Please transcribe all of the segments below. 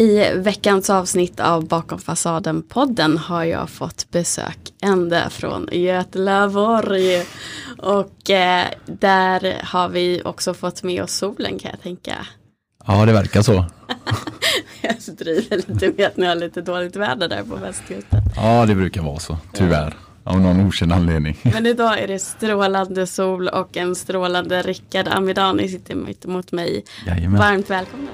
I veckans avsnitt av Bakom fasaden-podden har jag fått besök ända från Göteborg. Och eh, där har vi också fått med oss solen kan jag tänka. Ja, det verkar så. jag driver lite med att ni har lite dåligt väder där på västkusten. Ja, det brukar vara så, tyvärr. Av någon okänd anledning. Men idag är det strålande sol och en strålande Rickard Amidani sitter mitt emot mig. Jajamän. Varmt välkommen.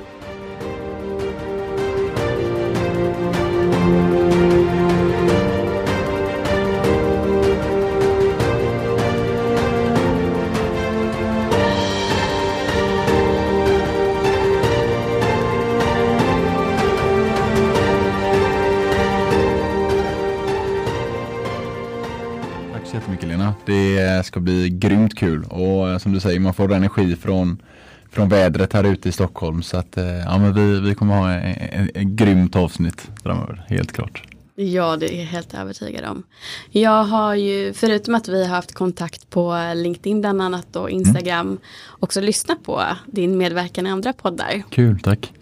Lena. Det ska bli grymt kul och eh, som du säger man får energi från, från vädret här ute i Stockholm så att eh, ja, men vi, vi kommer ha ett grymt avsnitt framöver, helt klart. Ja, det är jag helt övertygad om. Jag har ju, förutom att vi har haft kontakt på LinkedIn bland annat och Instagram, mm. också lyssnat på din medverkan i andra poddar. Kul, tack.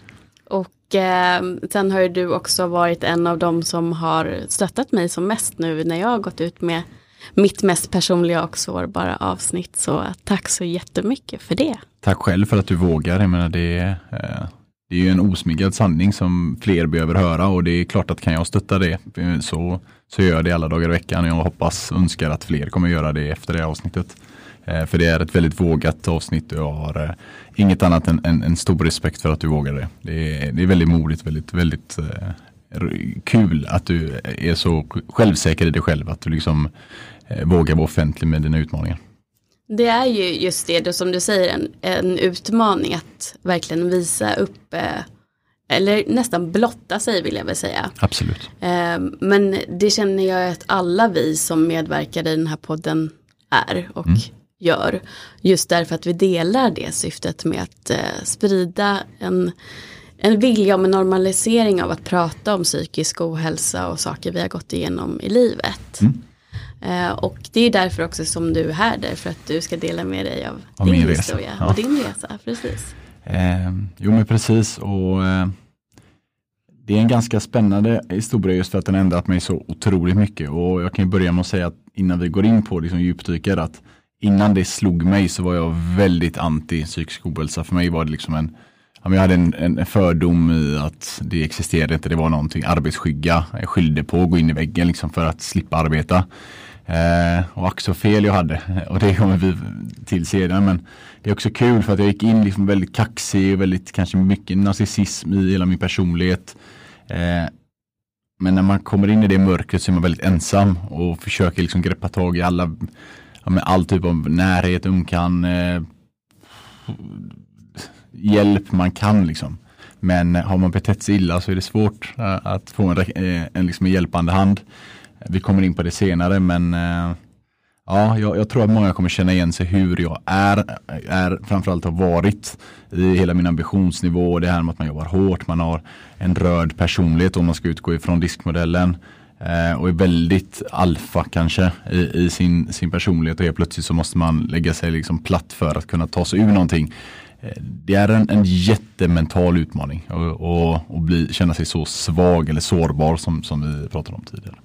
Och eh, sen har ju du också varit en av dem som har stöttat mig som mest nu när jag har gått ut med mitt mest personliga och sårbara avsnitt. Så tack så jättemycket för det. Tack själv för att du vågar. Jag menar det, är, det är ju en osmyggad sanning som fler behöver höra och det är klart att kan jag stötta det eh, så, så gör jag det alla dagar i veckan. och Jag hoppas och önskar att fler kommer göra det efter det avsnittet. Eh, för det är ett väldigt vågat avsnitt och jag har inget annat än en, än stor respekt för att du vågar det. Det är, det är väldigt modigt, väldigt, väldigt kul att du är så självsäker i dig själv. Att du liksom våga vara offentlig med dina utmaningar. Det är ju just det, som du säger, en, en utmaning att verkligen visa upp eh, eller nästan blotta sig vill jag väl säga. Absolut. Eh, men det känner jag att alla vi som medverkar i den här podden är och mm. gör. Just därför att vi delar det syftet med att sprida en, en vilja om en normalisering av att prata om psykisk ohälsa och saker vi har gått igenom i livet. Mm. Eh, och det är därför också som du är här, därför att du ska dela med dig av, av din historia ja. och din resa. Precis. Eh, jo men precis och eh, det är en ganska spännande historia just för att den ändrat mig så otroligt mycket och jag kan börja med att säga att innan vi går in på liksom djupdyker att innan det slog mig så var jag väldigt anti psykisk ohälsa. För mig var det liksom en jag hade en, en fördom i att det existerade inte, det var någonting arbetsskygga. Jag skyllde på att gå in i väggen liksom för att slippa arbeta. Eh, och ack så fel jag hade. Och det kommer vi till sedan. Men det är också kul för att jag gick in liksom väldigt kaxig och väldigt kanske mycket narcissism i hela min personlighet. Eh, men när man kommer in i det mörkret så är man väldigt ensam och försöker liksom greppa tag i alla, ja, med all typ av närhet, umkan, eh, hjälp man kan liksom. Men har man betett sig illa så är det svårt eh, att få en, eh, en, liksom en hjälpande hand. Vi kommer in på det senare men eh, ja, jag, jag, tror att många kommer känna igen sig hur jag är, är framförallt har varit i hela min ambitionsnivå. Det här med att man jobbar hårt, man har en röd personlighet om man ska utgå ifrån diskmodellen. Eh, och är väldigt alfa kanske i, i, sin, sin personlighet och helt plötsligt så måste man lägga sig liksom platt för att kunna ta sig ur någonting eh, det är en, en jättemental utmaning att bli, känna sig så svag eller sårbar som, som vi pratade om tidigare.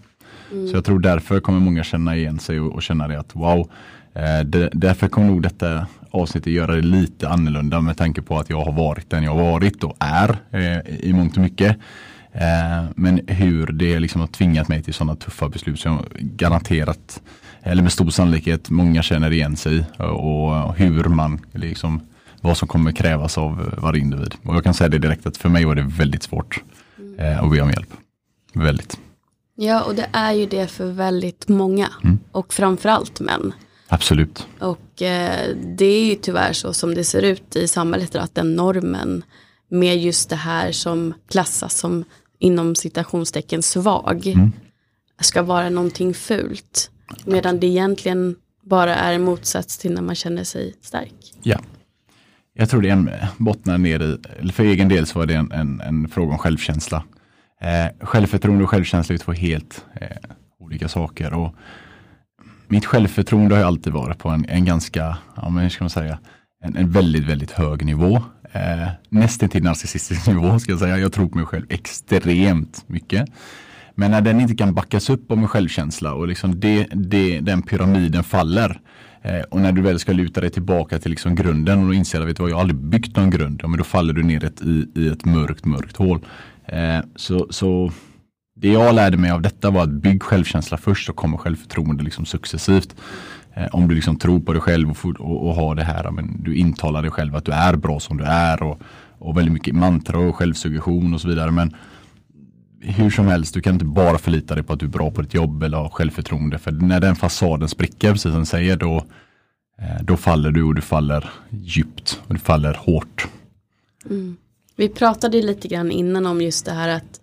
Mm. Så jag tror därför kommer många känna igen sig och, och känna det att wow, eh, det, därför kommer nog detta avsnittet göra det lite annorlunda med tanke på att jag har varit den jag har varit och är eh, i mångt och mycket. Eh, men hur det liksom har tvingat mig till sådana tuffa beslut som garanterat, eller med stor sannolikhet, många känner igen sig och, hur man liksom vad som kommer krävas av varje individ. Och jag kan säga det direkt att för mig var det väldigt svårt eh, att be om hjälp. Väldigt. Ja, och det är ju det för väldigt många. Mm. Och framförallt män. Absolut. Och eh, det är ju tyvärr så som det ser ut i samhället, att den normen med just det här som klassas som inom citationstecken svag, mm. ska vara någonting fult. Medan det egentligen bara är en motsats till när man känner sig stark. Ja, jag tror det är en, bottnar ner i, eller för egen del så var det en, en, en fråga om självkänsla. Eh, självförtroende och självkänsla är två helt eh, olika saker. Och mitt självförtroende har alltid varit på en, en ganska, ja men hur ska man säga, en, en väldigt, väldigt hög nivå. eh, nästan till narcissistisk nivå ska jag säga. Jag tror på mig själv extremt mycket. Men när den inte kan backas upp av min självkänsla och liksom det, det, den pyramiden faller. Eh, och när du väl ska luta dig tillbaka till liksom grunden och inser att jag har aldrig byggt någon grund. Ja, men då faller du ner ett, i, i ett mörkt, mörkt hål. Eh, så, så det jag lärde mig av detta var att bygg självkänsla först och kommer självförtroende liksom successivt. Eh, om du liksom tror på dig själv och, och, och har det här, men du intalar dig själv att du är bra som du är och, och väldigt mycket mantra och självsuggestion och så vidare. Men hur som helst, du kan inte bara förlita dig på att du är bra på ditt jobb eller har självförtroende. För när den fasaden spricker, precis som du säger, då, eh, då faller du och du faller djupt och du faller hårt. Mm. Vi pratade lite grann innan om just det här att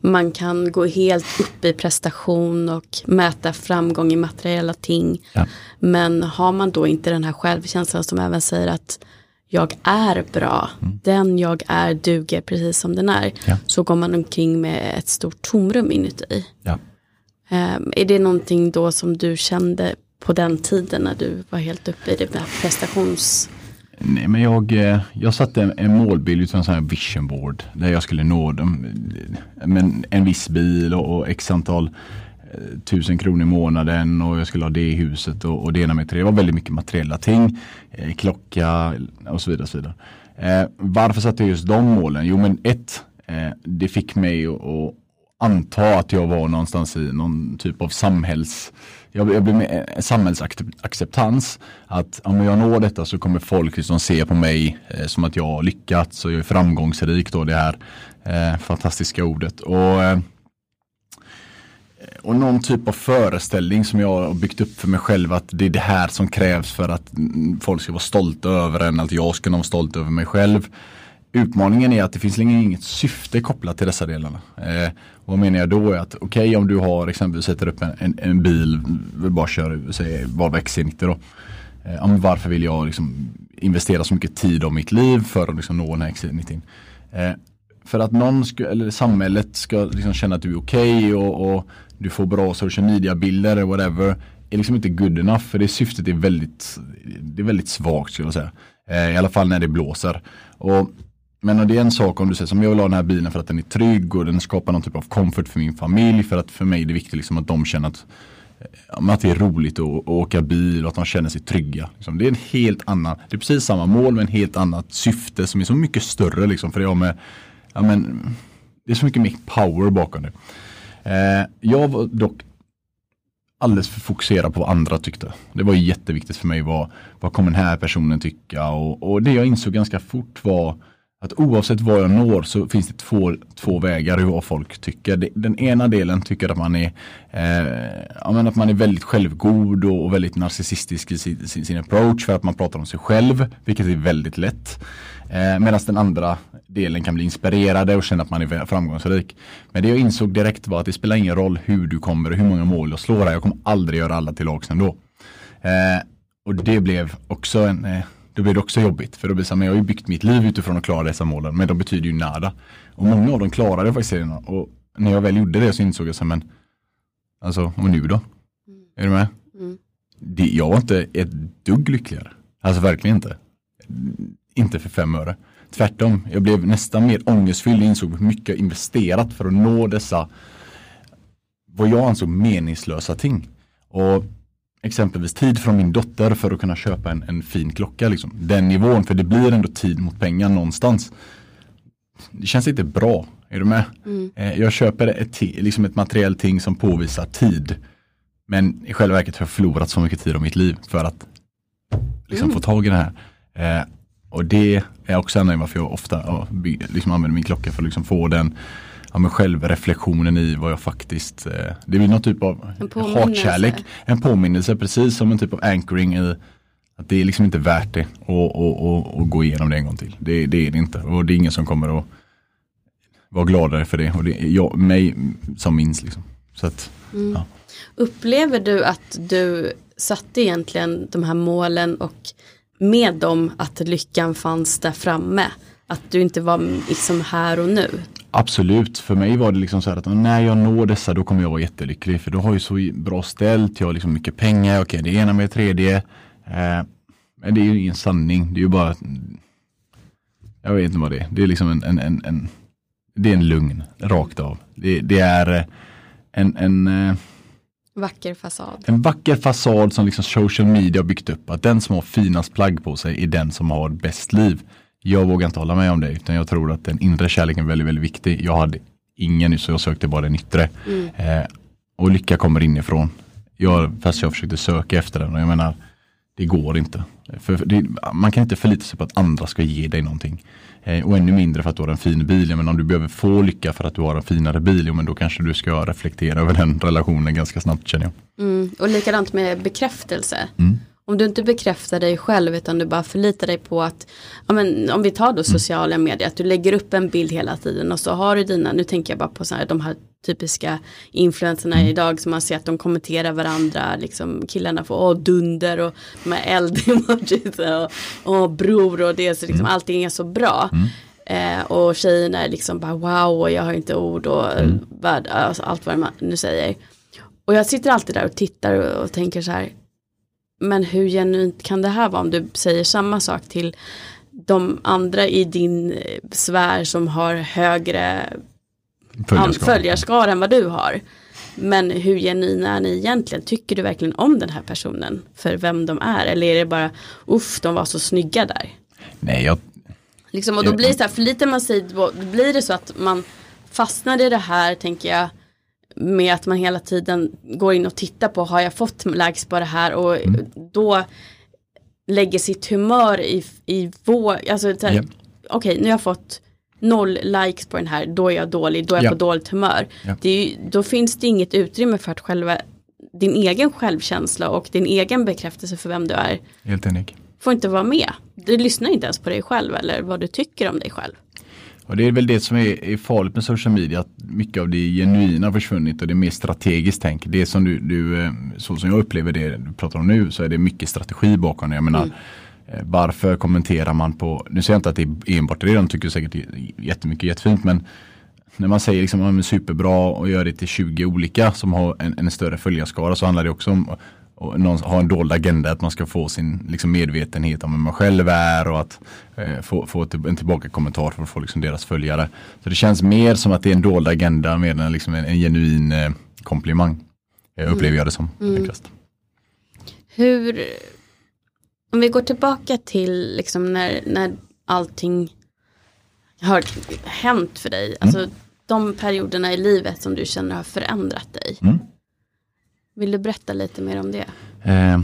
man kan gå helt upp i prestation och mäta framgång i materiella ting. Ja. Men har man då inte den här självkänslan som även säger att jag är bra, mm. den jag är duger precis som den är. Ja. Så går man omkring med ett stort tomrum inuti. Ja. Um, är det någonting då som du kände på den tiden när du var helt uppe i det där prestations... Nej men jag, eh, jag satte en, en målbild utifrån en sån här vision board där jag skulle nå dem. Men en viss bil och, och x antal eh, tusen kronor i månaden och jag skulle ha det i huset och, och det ena med tre. Det var väldigt mycket materiella ting. Eh, klocka och så vidare. Och så vidare. Eh, varför satte jag just de målen? Jo men ett, eh, det fick mig att anta att jag var någonstans i någon typ av samhälls jag, jag blev med eh, samhällsacceptans. Att om jag når detta så kommer folk liksom se på mig eh, som att jag har lyckats och jag är framgångsrik då det här eh, fantastiska ordet. Och eh, och någon typ av föreställning som jag har byggt upp för mig själv att det är det här som krävs för att mm, folk ska vara stolta över en, att jag ska vara stolt över mig själv. Utmaningen är att det finns inget syfte kopplat till dessa delarna. Eh, vad menar jag då är att okej okay, om du har exempelvis sätter upp en, en, en bil, vi bara kör säg Volvo XC90 då. Eh, varför vill jag liksom investera så mycket tid av mitt liv för att liksom nå den här XC90? Eh, för att någon ska, eller samhället ska liksom känna att du är okej okay och, och du får bra social media-bilder eller whatever är liksom inte good enough för det syftet är väldigt, det är väldigt svagt skulle jag säga. Eh, I alla fall när det blåser. Och, men det är en sak om du säger som jag vill ha den här bilen för att den är trygg och den skapar någon typ av comfort för min familj för att för mig är det viktigt liksom att de känner att, att det är roligt att, att åka bil och att de känner sig trygga. Liksom. Det är en helt annan, det är precis samma mål men helt annat syfte som är så mycket större liksom för det har med, ja men det är så mycket mer power bakom det. Eh, jag var dock alldeles för fokuserad på vad andra tyckte. Det var jätteviktigt för mig vad, vad kommer den här personen tycka och, och det jag insåg ganska fort var att oavsett vad jag når så finns det två, två vägar hur vad folk tycker. Den ena delen tycker att man är, eh, att man är väldigt självgod och, och väldigt narcissistisk i sin, sin, sin, approach för att man pratar om sig själv, vilket är väldigt lätt. Eh, Medan den andra delen kan bli inspirerade och känna att man är framgångsrik. Men det jag insåg direkt var att det spelar ingen roll hur du kommer och hur många mål jag slår här. Jag kommer aldrig göra alla till lags ändå. Eh, och det blev också en eh, då blir det också jobbigt. För då blir det så här, men jag har ju byggt mitt liv utifrån att klara dessa målen. Men de betyder ju nada. Och många av dem klarade jag faktiskt serierna. Och när jag väl gjorde det så insåg jag så här, men alltså, och nu då? Är du med? Mm. Det, jag var inte ett dugg lyckligare. Alltså verkligen inte. Inte för fem öre. Tvärtom, jag blev nästan mer ångestfylld och insåg hur mycket jag investerat för att nå dessa vad jag ansåg meningslösa ting. Och exempelvis tid från min dotter för att kunna köpa en, en fin klocka. Liksom. Den nivån, för det blir ändå tid mot pengar någonstans. Det känns inte bra, är du med? Mm. Eh, jag köper ett, liksom ett materiellt ting som påvisar tid. Men i själva verket har jag förlorat så mycket tid av mitt liv för att liksom, mm. få tag i det här. Eh, och det är också anledningen varför jag ofta ja, liksom använder min klocka för att liksom få den ja, men självreflektionen i vad jag faktiskt, eh, det blir någon typ av hatkärlek. En påminnelse, precis som en typ av anchoring i att det är liksom inte värt det att gå igenom det en gång till. Det, det, är det inte och det är ingen som kommer att vara gladare för det och det är jag, mig som minns. Liksom. Så att, mm. ja. Upplever du att du satte egentligen de här målen och med dem att lyckan fanns där framme? Att du inte var liksom här och nu? Absolut, för mig var det liksom så här att när jag når dessa då kommer jag vara jättelycklig. För då har jag så bra ställt, jag har liksom mycket pengar, okej det ena med det tredje. Eh, men det är ju ingen sanning, det är ju bara Jag vet inte vad det är. Det är liksom en, en, en, en det är en lugn, rakt av. Det, det är eh, en, en eh, Vacker fasad. En vacker fasad som liksom social media har byggt upp. Att den som har finast plagg på sig är den som har bäst liv. Jag vågar inte hålla med om det utan jag tror att den inre kärleken är väldigt, väldigt viktig. Jag hade ingen så jag sökte bara den yttre. Mm. Eh, och lycka kommer inifrån. Jag, fast jag försökte söka efter den och jag menar det går inte. För det, man kan inte förlita sig på att andra ska ge dig någonting. Eh, och ännu mindre för att du har en fin bil. Men om du behöver få lycka för att du har en finare bil, men då kanske du ska reflektera över den relationen ganska snabbt känner jag. Mm. Och likadant med bekräftelse. Mm. Om du inte bekräftar dig själv utan du bara förlitar dig på att, ja, men, om vi tar då mm. sociala medier, att du lägger upp en bild hela tiden och så har du dina, nu tänker jag bara på så här, de här typiska influenserna mm. idag som man ser att de kommenterar varandra, liksom killarna får åh dunder och de här eld-emojis och åh bror och det är så liksom mm. allting är så bra. Mm. Eh, och tjejerna är liksom bara wow och jag har inte ord och mm. värld, alltså allt vad man nu säger. Och jag sitter alltid där och tittar och, och tänker så här, men hur genuint kan det här vara om du säger samma sak till de andra i din eh, sfär som har högre följarskara än vad du har. Men hur genuina är ni egentligen? Tycker du verkligen om den här personen för vem de är? Eller är det bara, uff, de var så snygga där? Nej, jag... Liksom, och då blir det så här, förlitar man sig, då blir det så att man fastnar i det här, tänker jag, med att man hela tiden går in och tittar på, har jag fått likes på det här? Och mm. då lägger sitt humör i, i vår, alltså yep. okej, okay, nu har jag fått noll likes på den här, då är jag dålig, då är jag ja. på dåligt humör. Ja. Ju, då finns det inget utrymme för att själva din egen självkänsla och din egen bekräftelse för vem du är. Helt enig. Får inte vara med. Du lyssnar inte ens på dig själv eller vad du tycker om dig själv. Och det är väl det som är, är farligt med social media, att mycket av det genuina har försvunnit och det är mer strategiskt tänk. Det som du, du, eh, så som jag upplever det du pratar om nu, så är det mycket strategi bakom det. Jag menar, mm Eh, varför kommenterar man på, nu säger jag inte att det är enbart det, de tycker säkert jättemycket jättefint men när man säger liksom att man är superbra och gör det till 20 olika som har en, en större följarskara så handlar det också om att ha en dold agenda att man ska få sin liksom, medvetenhet om vem man själv är och att eh, få, få en tillbaka kommentar för att få liksom, deras följare. Så det känns mer som att det är en dold agenda mer än liksom, en, en genuin eh, komplimang. Jag upplever mm. jag det som. Mm. Hur om vi går tillbaka till liksom när, när allting har hänt för dig. Mm. Alltså de perioderna i livet som du känner har förändrat dig. Mm. Vill du berätta lite mer om det? Eh,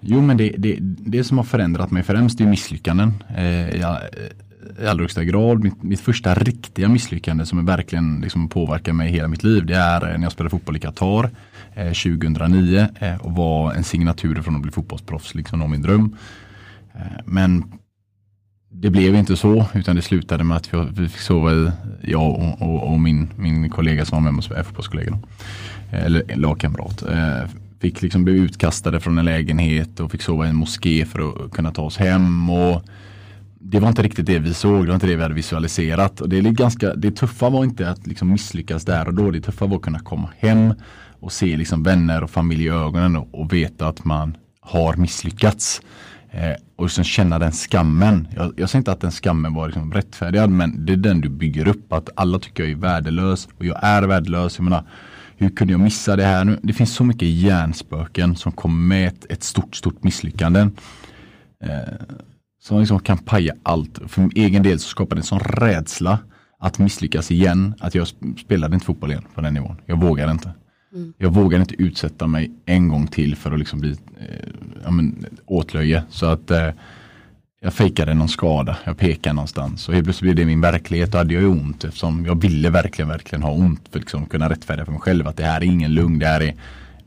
jo men det, det, det som har förändrat mig främst är misslyckanden. Eh, jag, eh, I allra högsta grad. Mitt, mitt, första riktiga misslyckande som verkligen liksom påverkar mig hela mitt liv. Det är eh, när jag spelade fotboll i Qatar. Eh, 2009 eh, och var en signatur från att bli fotbollsproffs, liksom var min dröm. Eh, men det blev inte så, utan det slutade med att vi fick sova i, jag och, och, och min, min kollega som var med oss, fotbollskollega, eller lagkamrat. Eh, fick liksom bli utkastade från en lägenhet och fick sova i en moské för att kunna ta oss hem. Och det var inte riktigt det vi såg, det var inte det vi hade visualiserat. Och det, är ganska, det tuffa var inte att liksom misslyckas där och då, det tuffa var att kunna komma hem och se liksom vänner och familj i ögonen och, och veta att man har misslyckats. Eh, och sen känna den skammen. Jag, jag säger inte att den skammen var liksom rättfärdigad men det är den du bygger upp. Att alla tycker jag är värdelös och jag är värdelös. Jag menar, hur kunde jag missa det här? Nu, det finns så mycket hjärnspöken som kommer med ett, ett stort, stort misslyckande. Eh, som liksom kan paja allt. För min egen del så skapar det en sån rädsla att misslyckas igen. Att jag spelade inte fotboll igen på den nivån. Jag vågar inte. Mm. Jag vågar inte utsätta mig en gång till för att liksom bli eh, ja, men, åtlöje. Så att eh, jag fejkade någon skada, jag pekade någonstans och helt plötsligt blev det min verklighet. Då hade jag ju ont eftersom jag ville verkligen, verkligen ha ont för att liksom kunna rättfärdiga för mig själv att det här är ingen lugn, det här är,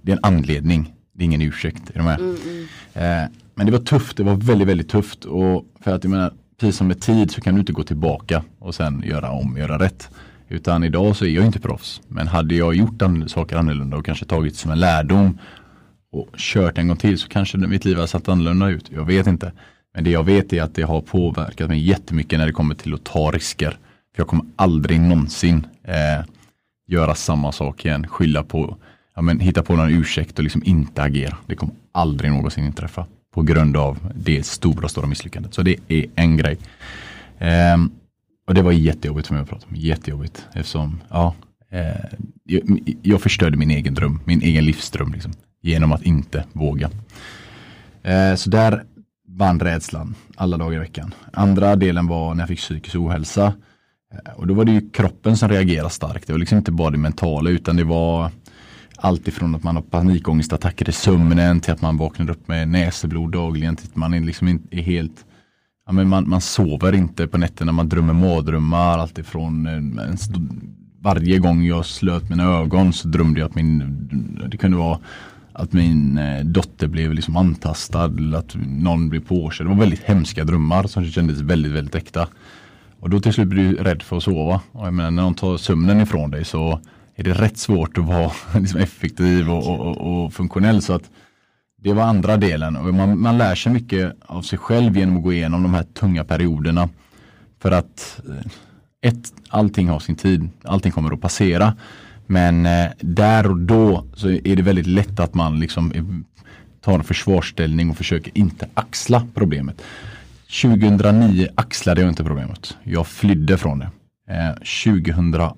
det är en anledning. Det är ingen ursäkt. Är de mm, mm. Eh, men det var tufft, det var väldigt, väldigt tufft. Och för att jag menar, precis som med tid så kan du inte gå tillbaka och sen göra om, göra rätt. Utan idag så är jag inte proffs. Men hade jag gjort saker annorlunda och kanske tagit som en lärdom och kört en gång till så kanske mitt liv hade sett annorlunda ut. Jag vet inte. Men det jag vet är att det har påverkat mig jättemycket när det kommer till att ta risker. För jag kommer aldrig någonsin eh, göra samma sak igen. Skylla på, ja, men, hitta på någon ursäkt och liksom inte agera. Det kommer aldrig någonsin inträffa. På grund av det stora, stora misslyckandet. Så det är en grej. Eh, och det var jättejobbigt för mig att prata om, jättejobbigt eftersom, ja, eh, jag, jag förstörde min egen dröm, min egen livsdröm liksom, genom att inte våga. Eh, så där vann rädslan alla dagar i veckan. Andra delen var när jag fick psykisk ohälsa. Och då var det ju kroppen som reagerade starkt. Det var liksom inte bara det mentala utan det var allt ifrån att man har panikångestattacker i sömnen till att man vaknar upp med näsblod dagligen till att man är liksom inte är helt ja, men man, man sover inte på nätterna, man drömmer mardrömmar alltifrån eh, varje gång jag slöt mina ögon så drömde jag att min, det kunde vara att min eh, dotter blev liksom antastad att någon blev påkörd. Det var väldigt hemska drömmar som kändes väldigt, väldigt äkta. Och då till slut blir du rädd för att sova. Och jag menar, när någon tar sömnen ifrån dig så är det rätt svårt att vara liksom effektiv och, och, och, och, funktionell. Så att det var andra delen och man, man lär sig mycket av sig själv genom att gå igenom de här tunga perioderna. För att eh, ett, allting har sin tid, allting kommer att passera. Men eh, där och då så är det väldigt lätt att man liksom tar en försvarsställning och försöker inte axla problemet. 2009 axlade jag inte problemet. Jag flydde från det. Eh, 2019,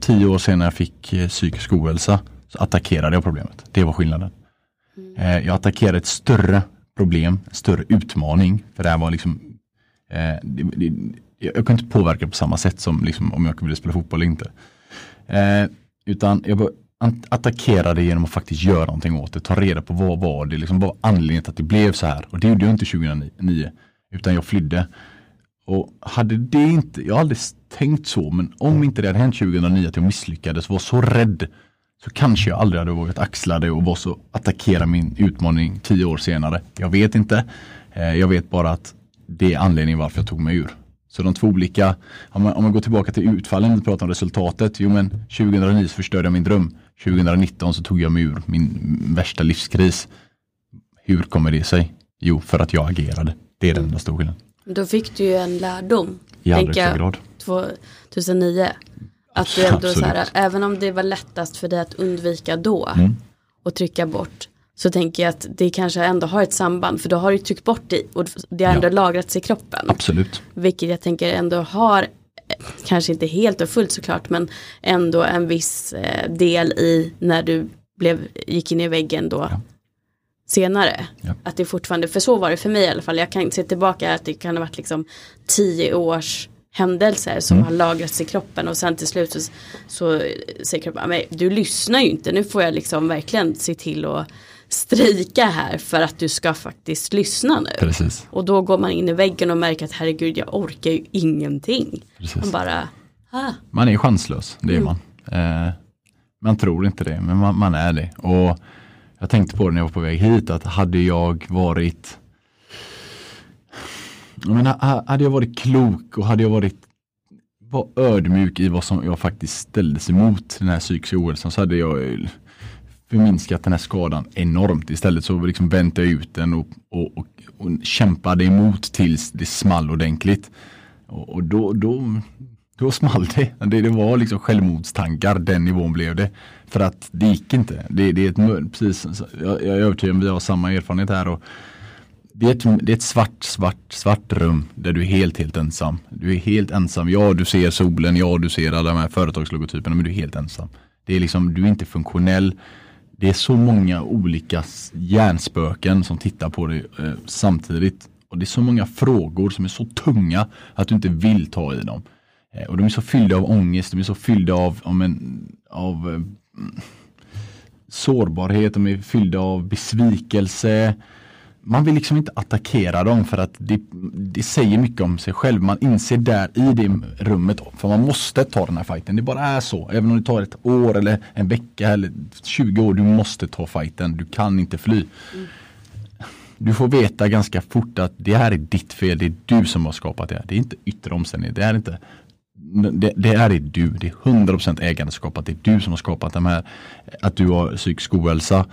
tio år senare jag fick eh, psykisk ohälsa, så attackerade jag problemet. Det var skillnaden. Mm. Eh, jag attackerade ett större problem, en större utmaning. För det här var liksom eh, jag kunde inte påverka på samma sätt som liksom, om jag ville spela fotboll eller inte. Eh, utan jag attackerade genom att faktiskt göra någonting åt det. Ta reda på vad var det, liksom, vad var anledningen till att det blev så här. Och det gjorde jag inte 2009. Utan jag flydde. Och hade det inte, jag har aldrig tänkt så, men om inte det hade hänt 2009 att jag misslyckades, var så rädd. Så kanske jag aldrig hade vågat axla det och var så attackera min utmaning tio år senare. Jag vet inte. Eh, jag vet bara att det är anledningen varför jag tog mig ur. Så de två olika, om man, om man går tillbaka till utfallen och pratar om resultatet. Jo men 2009 så förstörde jag min dröm. 2019 så tog jag mig ur min värsta livskris. Hur kommer det sig? Jo, för att jag agerade. Det är den enda stora skillnaden. Då fick du ju en lärdom. I allra grad. 2009. Att du ändå så här, även om det var lättast för dig att undvika då mm. och trycka bort så tänker jag att det kanske ändå har ett samband för då har du tryckt bort det och det har ändå ja. lagrats i kroppen. Absolut. Vilket jag tänker ändå har, kanske inte helt och fullt såklart, men ändå en viss eh, del i när du blev, gick in i väggen då ja. senare. Ja. Att det fortfarande, för så var det för mig i alla fall, jag kan se tillbaka att det kan ha varit liksom tio års händelser som mm. har lagrats i kroppen och sen till slut så, så säger kroppen, men du lyssnar ju inte, nu får jag liksom verkligen se till att strejka här för att du ska faktiskt lyssna nu. Precis. Och då går man in i väggen och märker att herregud jag orkar ju ingenting. Precis. Man bara, ah. Man är chanslös, det är mm. man. Eh, man tror inte det, men man, man, är det. Och jag tänkte på det när jag var på väg hit, att hade jag varit menar, hade jag varit klok och hade jag varit var ödmjuk i vad som jag faktiskt ställdes emot den här psykiska ohälsan så hade jag förminskat den här skadan enormt. Istället så liksom väntade jag ut den och, och, och, och kämpade emot tills det small ordentligt. Och, och då, då, då small det. det. Det var liksom självmordstankar, den nivån blev det. För att det gick inte. Det, det är ett, precis, jag, jag är övertygad om att vi har samma erfarenhet här. Och det, är ett, det är ett svart, svart, svart rum där du är helt, helt ensam. Du är helt ensam. Ja, du ser solen, ja, du ser alla de här företagslogotyperna, men du är helt ensam. Det är liksom, du är inte funktionell det är så många olika hjärnspöken som tittar på dig eh, samtidigt. Och det är så många frågor som är så tunga att du inte vill ta i dem. Eh, och de är så fyllda av ångest, de är så fyllda av, om en, av eh, sårbarhet, de är fyllda av besvikelse man vill liksom inte attackera dem för att det, det, säger mycket om sig själv. Man inser där i det rummet, för man måste ta den här fighten. Det bara är så. Även om det tar ett år eller en vecka eller 20 år, du måste ta fighten. Du kan inte fly. Mm. Du får veta ganska fort att det här är ditt fel. Det är du som har skapat det. Det är inte yttre omständigheter. Det är inte det, det är du, det är 100% ägandeskap det är du som har skapat de här, att du har psykisk ohälsa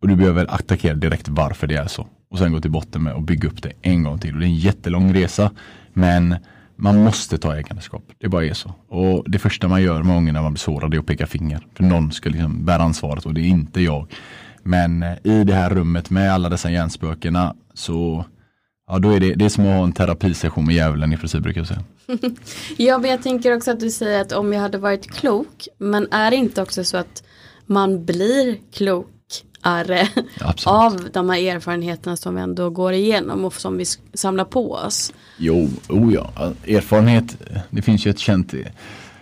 och du behöver attackera direkt varför det är så och sen gå till botten med och bygga upp det en gång till. Och det är en jättelång resa. Men man måste ta ägandeskap. Det bara är så. Och det första man gör många när man blir sårad är att peka finger. För någon ska liksom bära ansvaret och det är inte jag. Men eh, i det här rummet med alla dessa hjärnspökena så ja då är det, det är som att ha en terapisession med djävulen i princip brukar jag säga. ja men jag tänker också att du säger att om jag hade varit klok, men är det inte också så att man blir klok av de här erfarenheterna som vi ändå går igenom och som vi samlar på oss? Jo, oh ja. Erfarenhet, det finns ju ett känt,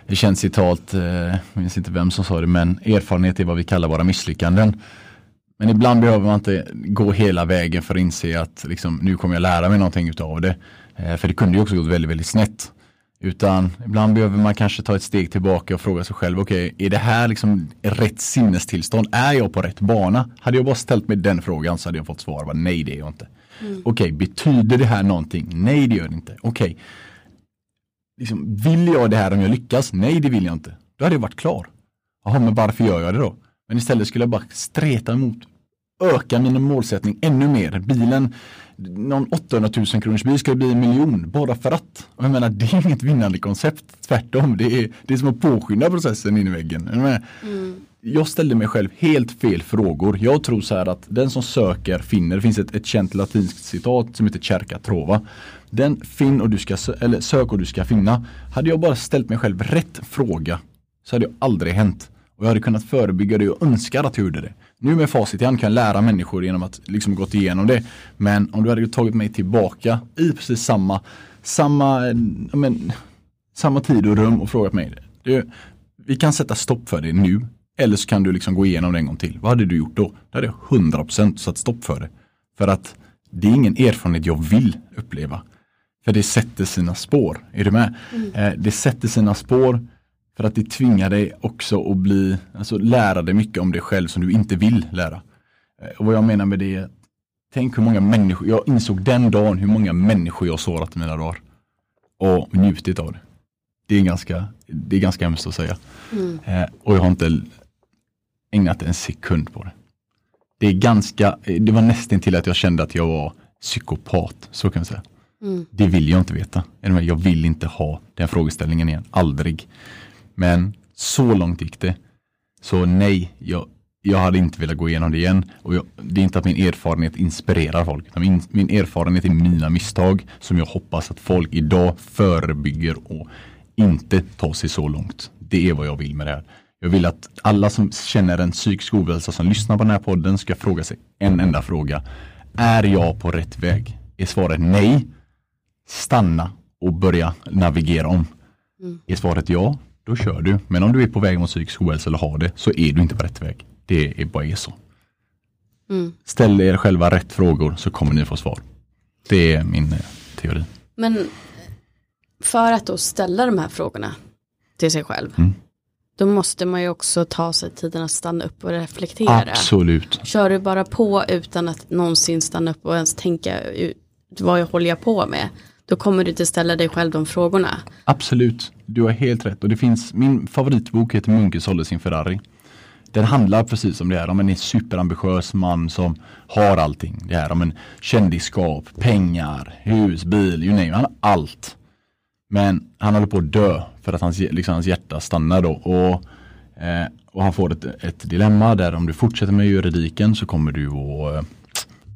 ett känt citat, eh, jag minns inte vem som sa det, men erfarenhet är vad vi kallar våra misslyckanden. Men ibland behöver man inte gå hela vägen för att inse att liksom, nu kommer jag lära mig någonting utav det. Eh, för det kunde ju också gått väldigt, väldigt snett. Utan ibland behöver man kanske ta ett steg tillbaka och fråga sig själv, okej, är det här liksom rätt sinnestillstånd? Är jag på rätt bana? Hade jag bara ställt mig den frågan så hade jag fått svar, bara, nej det är jag inte. Okej, betyder det här någonting? Nej det gör det inte. Okej, liksom, vill jag det här om jag lyckas? Nej det vill jag inte. Då hade jag varit klar. Jaha, men varför gör jag det då? Men istället skulle jag bara streta emot, öka min målsättning ännu mer. Bilen, någon 800 000 kronors bil ska bli en miljon bara för att. Och jag menar, det är inget vinnande koncept. Tvärtom, det är, det är som att påskynda processen in i väggen. Jag, menar, jag ställde mig själv helt fel frågor. Jag tror så här att den som söker finner. Det finns ett, ett känt latinskt citat som heter cerca trova. Den finn och du ska, eller sök och du ska finna. Hade jag bara ställt mig själv rätt fråga så hade det aldrig hänt. Och jag hade kunnat förebygga det och önskar att jag gjorde det. Nu med facit i hand kan jag lära människor genom att liksom gått igenom det. Men om du hade tagit mig tillbaka i precis samma, samma, men, samma tid och rum och frågat mig. Du, vi kan sätta stopp för det nu. Eller så kan du liksom gå igenom det en gång till. Vad hade du gjort då? Då hade jag 100% satt stopp för det. För att det är ingen erfarenhet jag vill uppleva. För det sätter sina spår. Är du med? Eh, det sätter sina spår för att det tvingar dig också att bli, alltså lära dig mycket om dig själv som du inte vill lära. Eh, och vad jag menar med det är, tänk hur många människor, jag insåg den dagen hur många människor jag sårat i mina dagar. Och njutit av det. Det är ganska, det är ganska hemskt att säga. Eh, och jag har inte ägnat en sekund på det. Det är ganska, det var nästan till att jag kände att jag var psykopat, så kan man säga. Det vill jag inte veta. Jag vill inte ha den frågeställningen igen, aldrig. Men så långt gick det. Så nej, jag, jag hade inte velat gå igenom det igen. Och jag, det är inte att min erfarenhet inspirerar folk. Utan min, min erfarenhet är mina misstag som jag hoppas att folk idag förebygger och inte tar sig så långt. Det är vad jag vill med det här. Jag vill att alla som känner en psykisk ohälsa som lyssnar på den här podden ska fråga sig en enda fråga. Är jag på rätt väg? Är svaret nej? Stanna och börja navigera om. Är svaret ja, då kör du. Men om du är på väg mot psykisk ohälsa eller har det så är du inte på rätt väg. Det är bara är så. Ställ er själva rätt frågor så kommer ni få svar. Det är min eh, teori. Men för att då ställa de här frågorna till sig själv, Mm. då måste man ju också ta sig tiden att stanna upp och reflektera. Absolut. Kör du bara på utan att någonsin stanna upp och ens tänka ut vad jag håller jag på med, då kommer du inte ställa dig själv de frågorna. Absolut, du har helt rätt. Och det finns, min favoritbok heter Munke sålde sin Ferrari. Den handlar precis om det här, om en superambitiös man som har allting. Det här om en kändisskap, pengar, hus, bil, you name it. Han har allt. Men han håller på att dö för att hans, liksom, hans hjärta stannar då. Och, eh, och han får ett, ett dilemma där om du fortsätter med juridiken så kommer du att, eh,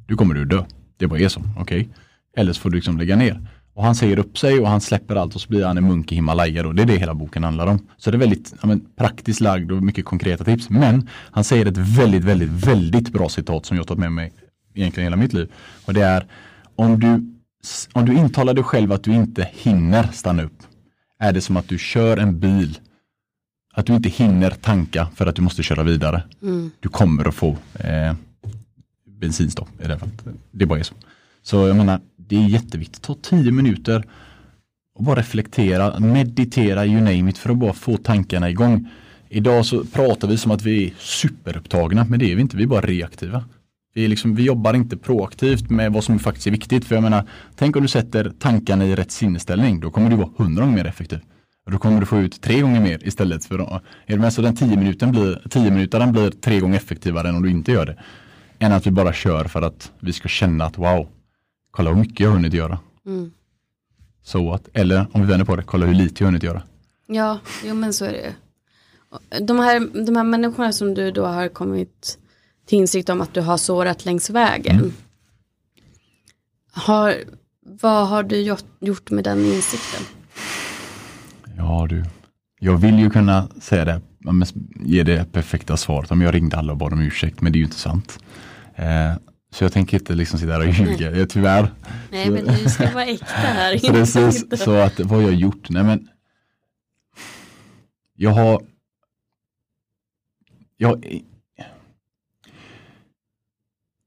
du kommer du att dö. Det bara är så, okej. Eller så får du liksom lägga ner. Och han säger upp sig och han släpper allt och så blir han en munk i Himalaya då. Det är det hela boken handlar om. Så det är väldigt ja, men, praktiskt lagd och mycket konkreta tips. Men han säger ett väldigt, väldigt, väldigt bra citat som jag tagit med mig egentligen hela mitt liv. Och det är om du, om du intalar dig själv att du inte hinner stanna upp är det som att du kör en bil att du inte hinner tanka för att du måste köra vidare. Du kommer att få eh, bensinstopp i det fallet. Det bara är så. Så jag menar, det är jätteviktigt. Ta tio minuter och bara reflektera, meditera, you name it, för att bara få tankarna igång. Idag så pratar vi som att vi är superupptagna, men det är vi inte, vi är bara reaktiva. Vi, är liksom, vi jobbar inte proaktivt med vad som faktiskt är viktigt. För jag menar, tänk om du sätter tankarna i rätt sinnesställning, då kommer du vara hundra gånger mer effektiv. Och då kommer du få ut tre gånger mer istället för, är du med? Så den tio minuten blir, tio minuten blir tre gånger effektivare än om du inte gör det. Än att vi bara kör för att vi ska känna att wow, kolla hur mycket jag har hunnit göra. Så att, eller om vi vänder på det, kolla hur lite jag har hunnit göra. Ja, jo men så är det ju. De här, de här människorna som du då har kommit till insikt om att du har sårat längs vägen. Har, vad har du gjort, gjort med den insikten? Ja du, jag vill ju kunna säga det, ge det perfekta svaret om jag ringde alla och bad om ursäkt, men det är ju inte sant. Eh, så jag tänker inte liksom sitta där och ljuga, Nej. tyvärr. Nej men du ska vara äkta här. Precis, så att vad har jag gjort? Nej men jag har jag,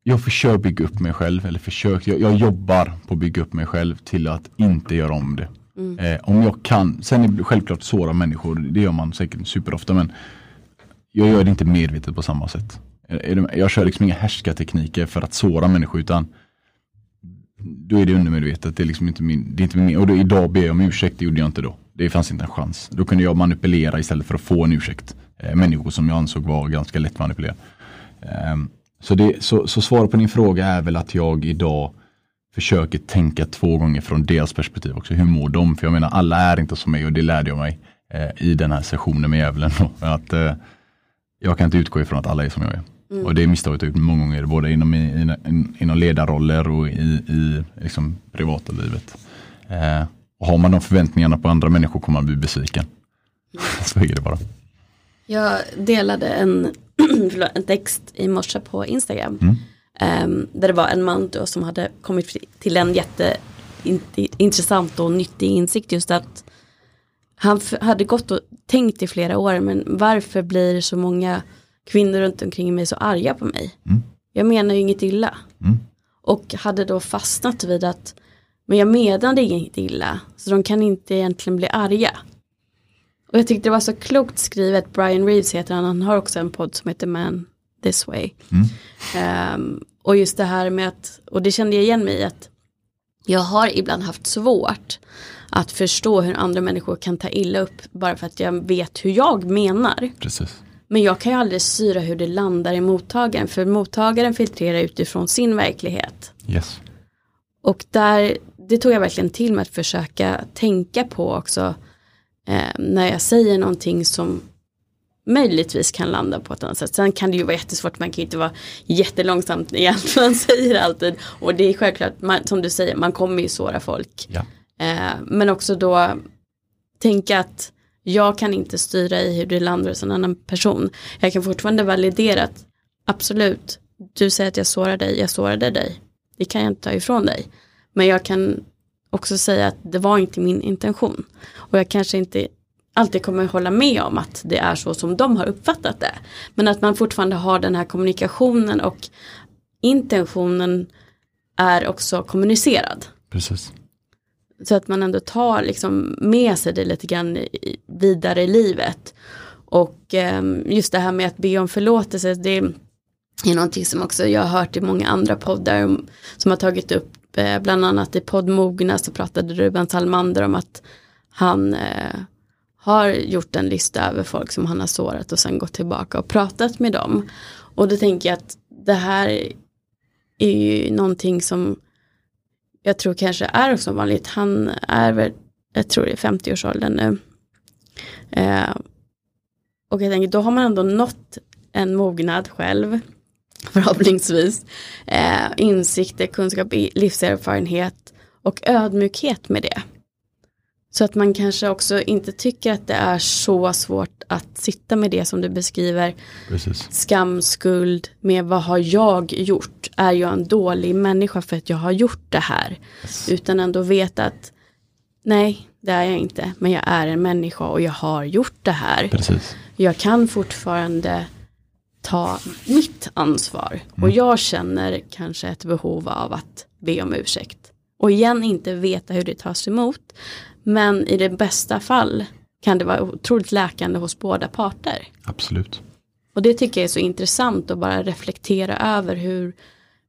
jag försöker bygga upp mig själv, eller försöker, jag, jag, jobbar på att bygga upp mig själv till att inte göra om det. Mm. Eh, om jag kan, sen är det självklart såra människor, det gör man säkert superofta men jag gör det inte medvetet på samma sätt. Eh, jag kör liksom inga härskartekniker för att såra människor utan då är det undermedvetet. Det är liksom inte min, det är inte min och då, idag ber jag om ursäkt, det gjorde jag inte då. Det fanns inte en chans. Då kunde jag manipulera istället för att få en ursäkt. Eh, människor som jag ansåg var ganska lätt manipulerade. Eh, så, det, så, så svaret på din fråga är väl att jag idag försöker tänka två gånger från deras perspektiv också. Hur mår de? För jag menar alla är inte som mig och det lärde jag mig eh, i den här sessionen med djävulen. Att, eh, jag kan inte utgå ifrån att alla är som jag är. Mm. Och det misstaget har jag gjort många gånger, både inom, i, inom ledarroller och i, i liksom, privata livet. Eh, och har man de förväntningarna på andra människor kommer man bli besviken. Mm. Så är det bara. Jag delade en, en text i morse på Instagram. Mm. Um, där det var en man då som hade kommit till en jätteintressant och nyttig insikt just att han hade gått och tänkt i flera år men varför blir så många kvinnor runt omkring mig så arga på mig? Mm. Jag menar ju inget illa. Mm. Och hade då fastnat vid att men jag menade inget illa så de kan inte egentligen bli arga. Och jag tyckte det var så klokt skrivet, Brian Reeves heter han, han har också en podd som heter Man This Way. Mm. Um, och just det här med att, och det kände jag igen mig i att jag har ibland haft svårt att förstå hur andra människor kan ta illa upp bara för att jag vet hur jag menar. Precis. Men jag kan ju aldrig styra hur det landar i mottagaren för mottagaren filtrerar utifrån sin verklighet. Yes. Och där, det tog jag verkligen till mig att försöka tänka på också eh, när jag säger någonting som möjligtvis kan landa på ett annat sätt. Sen kan det ju vara jättesvårt, man kan ju inte vara jättelångsamt i allt man säger alltid. Och det är självklart, man, som du säger, man kommer ju såra folk. Ja. Eh, men också då tänka att jag kan inte styra i hur det landar hos en annan person. Jag kan fortfarande validera att absolut, du säger att jag sårar dig, jag sårade dig. Det kan jag inte ta ifrån dig. Men jag kan också säga att det var inte min intention. Och jag kanske inte alltid kommer hålla med om att det är så som de har uppfattat det. Men att man fortfarande har den här kommunikationen och intentionen är också kommunicerad. Precis. Så att man ändå tar liksom med sig det lite grann vidare i livet. Och eh, just det här med att be om förlåtelse, det är någonting som också jag har hört i många andra poddar som har tagit upp, eh, bland annat i podd Mogna så pratade Ruben Salmander om att han eh, har gjort en lista över folk som han har sårat och sen gått tillbaka och pratat med dem. Och då tänker jag att det här är ju någonting som jag tror kanske är också vanligt. Han är väl, jag tror det är 50-årsåldern nu. Eh, och jag tänker, då har man ändå nått en mognad själv, förhoppningsvis. Eh, insikter, kunskap, livserfarenhet och ödmjukhet med det. Så att man kanske också inte tycker att det är så svårt att sitta med det som du beskriver. Precis. Skam, skuld, med vad har jag gjort? Är jag en dålig människa för att jag har gjort det här? Yes. Utan ändå veta att nej, det är jag inte. Men jag är en människa och jag har gjort det här. Precis. Jag kan fortfarande ta mitt ansvar. Mm. Och jag känner kanske ett behov av att be om ursäkt. Och igen inte veta hur det tas emot. Men i det bästa fall kan det vara otroligt läkande hos båda parter. Absolut. Och det tycker jag är så intressant att bara reflektera över hur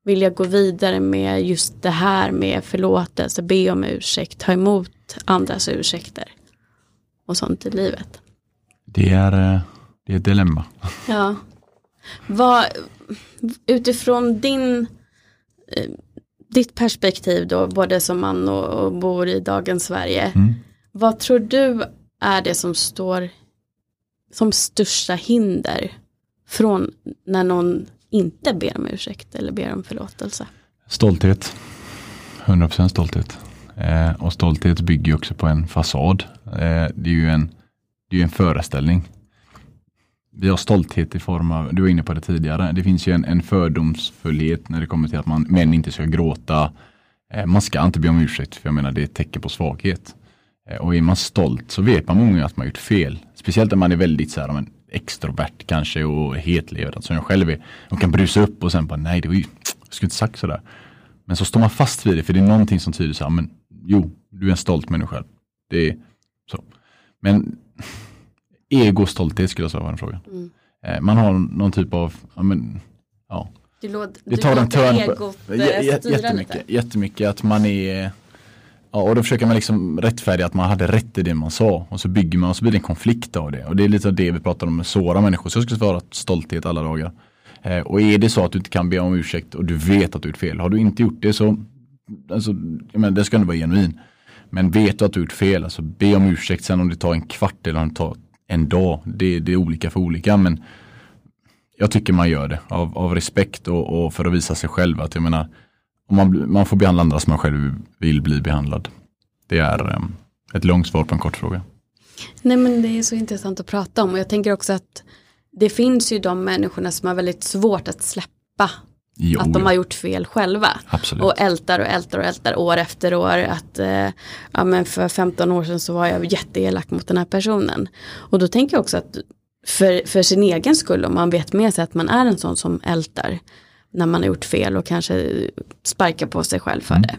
vill jag gå vidare med just det här med förlåtelse, be om ursäkt, ta emot andras ursäkter och sånt i livet. Det är, eh, det är ett dilemma. Ja. Vad, utifrån din eh, ditt perspektiv då, både som man och, och bor i dagens Sverige. Mm. Vad tror du är det som står som största hinder från när någon inte ber om ursäkt eller ber om förlåtelse? Stolthet. 100% stolthet. Eh, och stolthet bygger ju också på en fasad. Eh, det är ju en, det är en föreställning. Vi har stolthet i form av, du var inne på det tidigare, det finns ju en, en fördomsfullhet när det kommer till att man, män inte ska gråta. Eh, man ska inte be om ursäkt, för jag menar det är ett tecken på svaghet. Eh, och är man stolt så vet man många gånger att man gjort fel. Speciellt när man är väldigt så här, men, extrovert kanske och hetlevrad som jag själv är. Och kan brusa upp och sen bara nej, det var ju, jag skulle inte sagt sådär. Men så står man fast vid det för det är någonting som tyder så här, men jo, du är en stolt människa. Det är så. Men ego stolthet skulle jag säga var en fråga. Mm. Eh, man har någon typ av, ja men, ja. Du låter, det tar en törn egot på, eh, jättemycket, lite. jättemycket att man är Ja, och då försöker man liksom rättfärdiga att man hade rätt i det man sa. Och så bygger man och så blir det en konflikt av det. Och det är lite av det vi pratar om med såra människor. Så jag skulle svara stolthet alla dagar. Eh, och är det så att du inte kan be om ursäkt och du vet att du gjort fel. Har du inte gjort det så, alltså, jag menar, det ska ändå vara genuin. Men vet du att du gjort fel, alltså be om ursäkt sen om det tar en kvart eller om det tar en dag. Det, det är olika för olika. Men jag tycker man gör det av, av respekt och, och, för att visa sig själv. Att jag menar, man, man får behandla andra som man själv vill bli behandlad. Det är um, ett långt svar på en kort fråga. Nej men det är så intressant att prata om och jag tänker också att det finns ju de människorna som har väldigt svårt att släppa Jo, att de har gjort fel själva. Absolut. Och ältar och ältar och ältar år efter år. Att eh, ja, men för 15 år sedan så var jag jätteelak mot den här personen. Och då tänker jag också att för, för sin egen skull om man vet med sig att man är en sån som ältar. När man har gjort fel och kanske sparkar på sig själv för mm. det.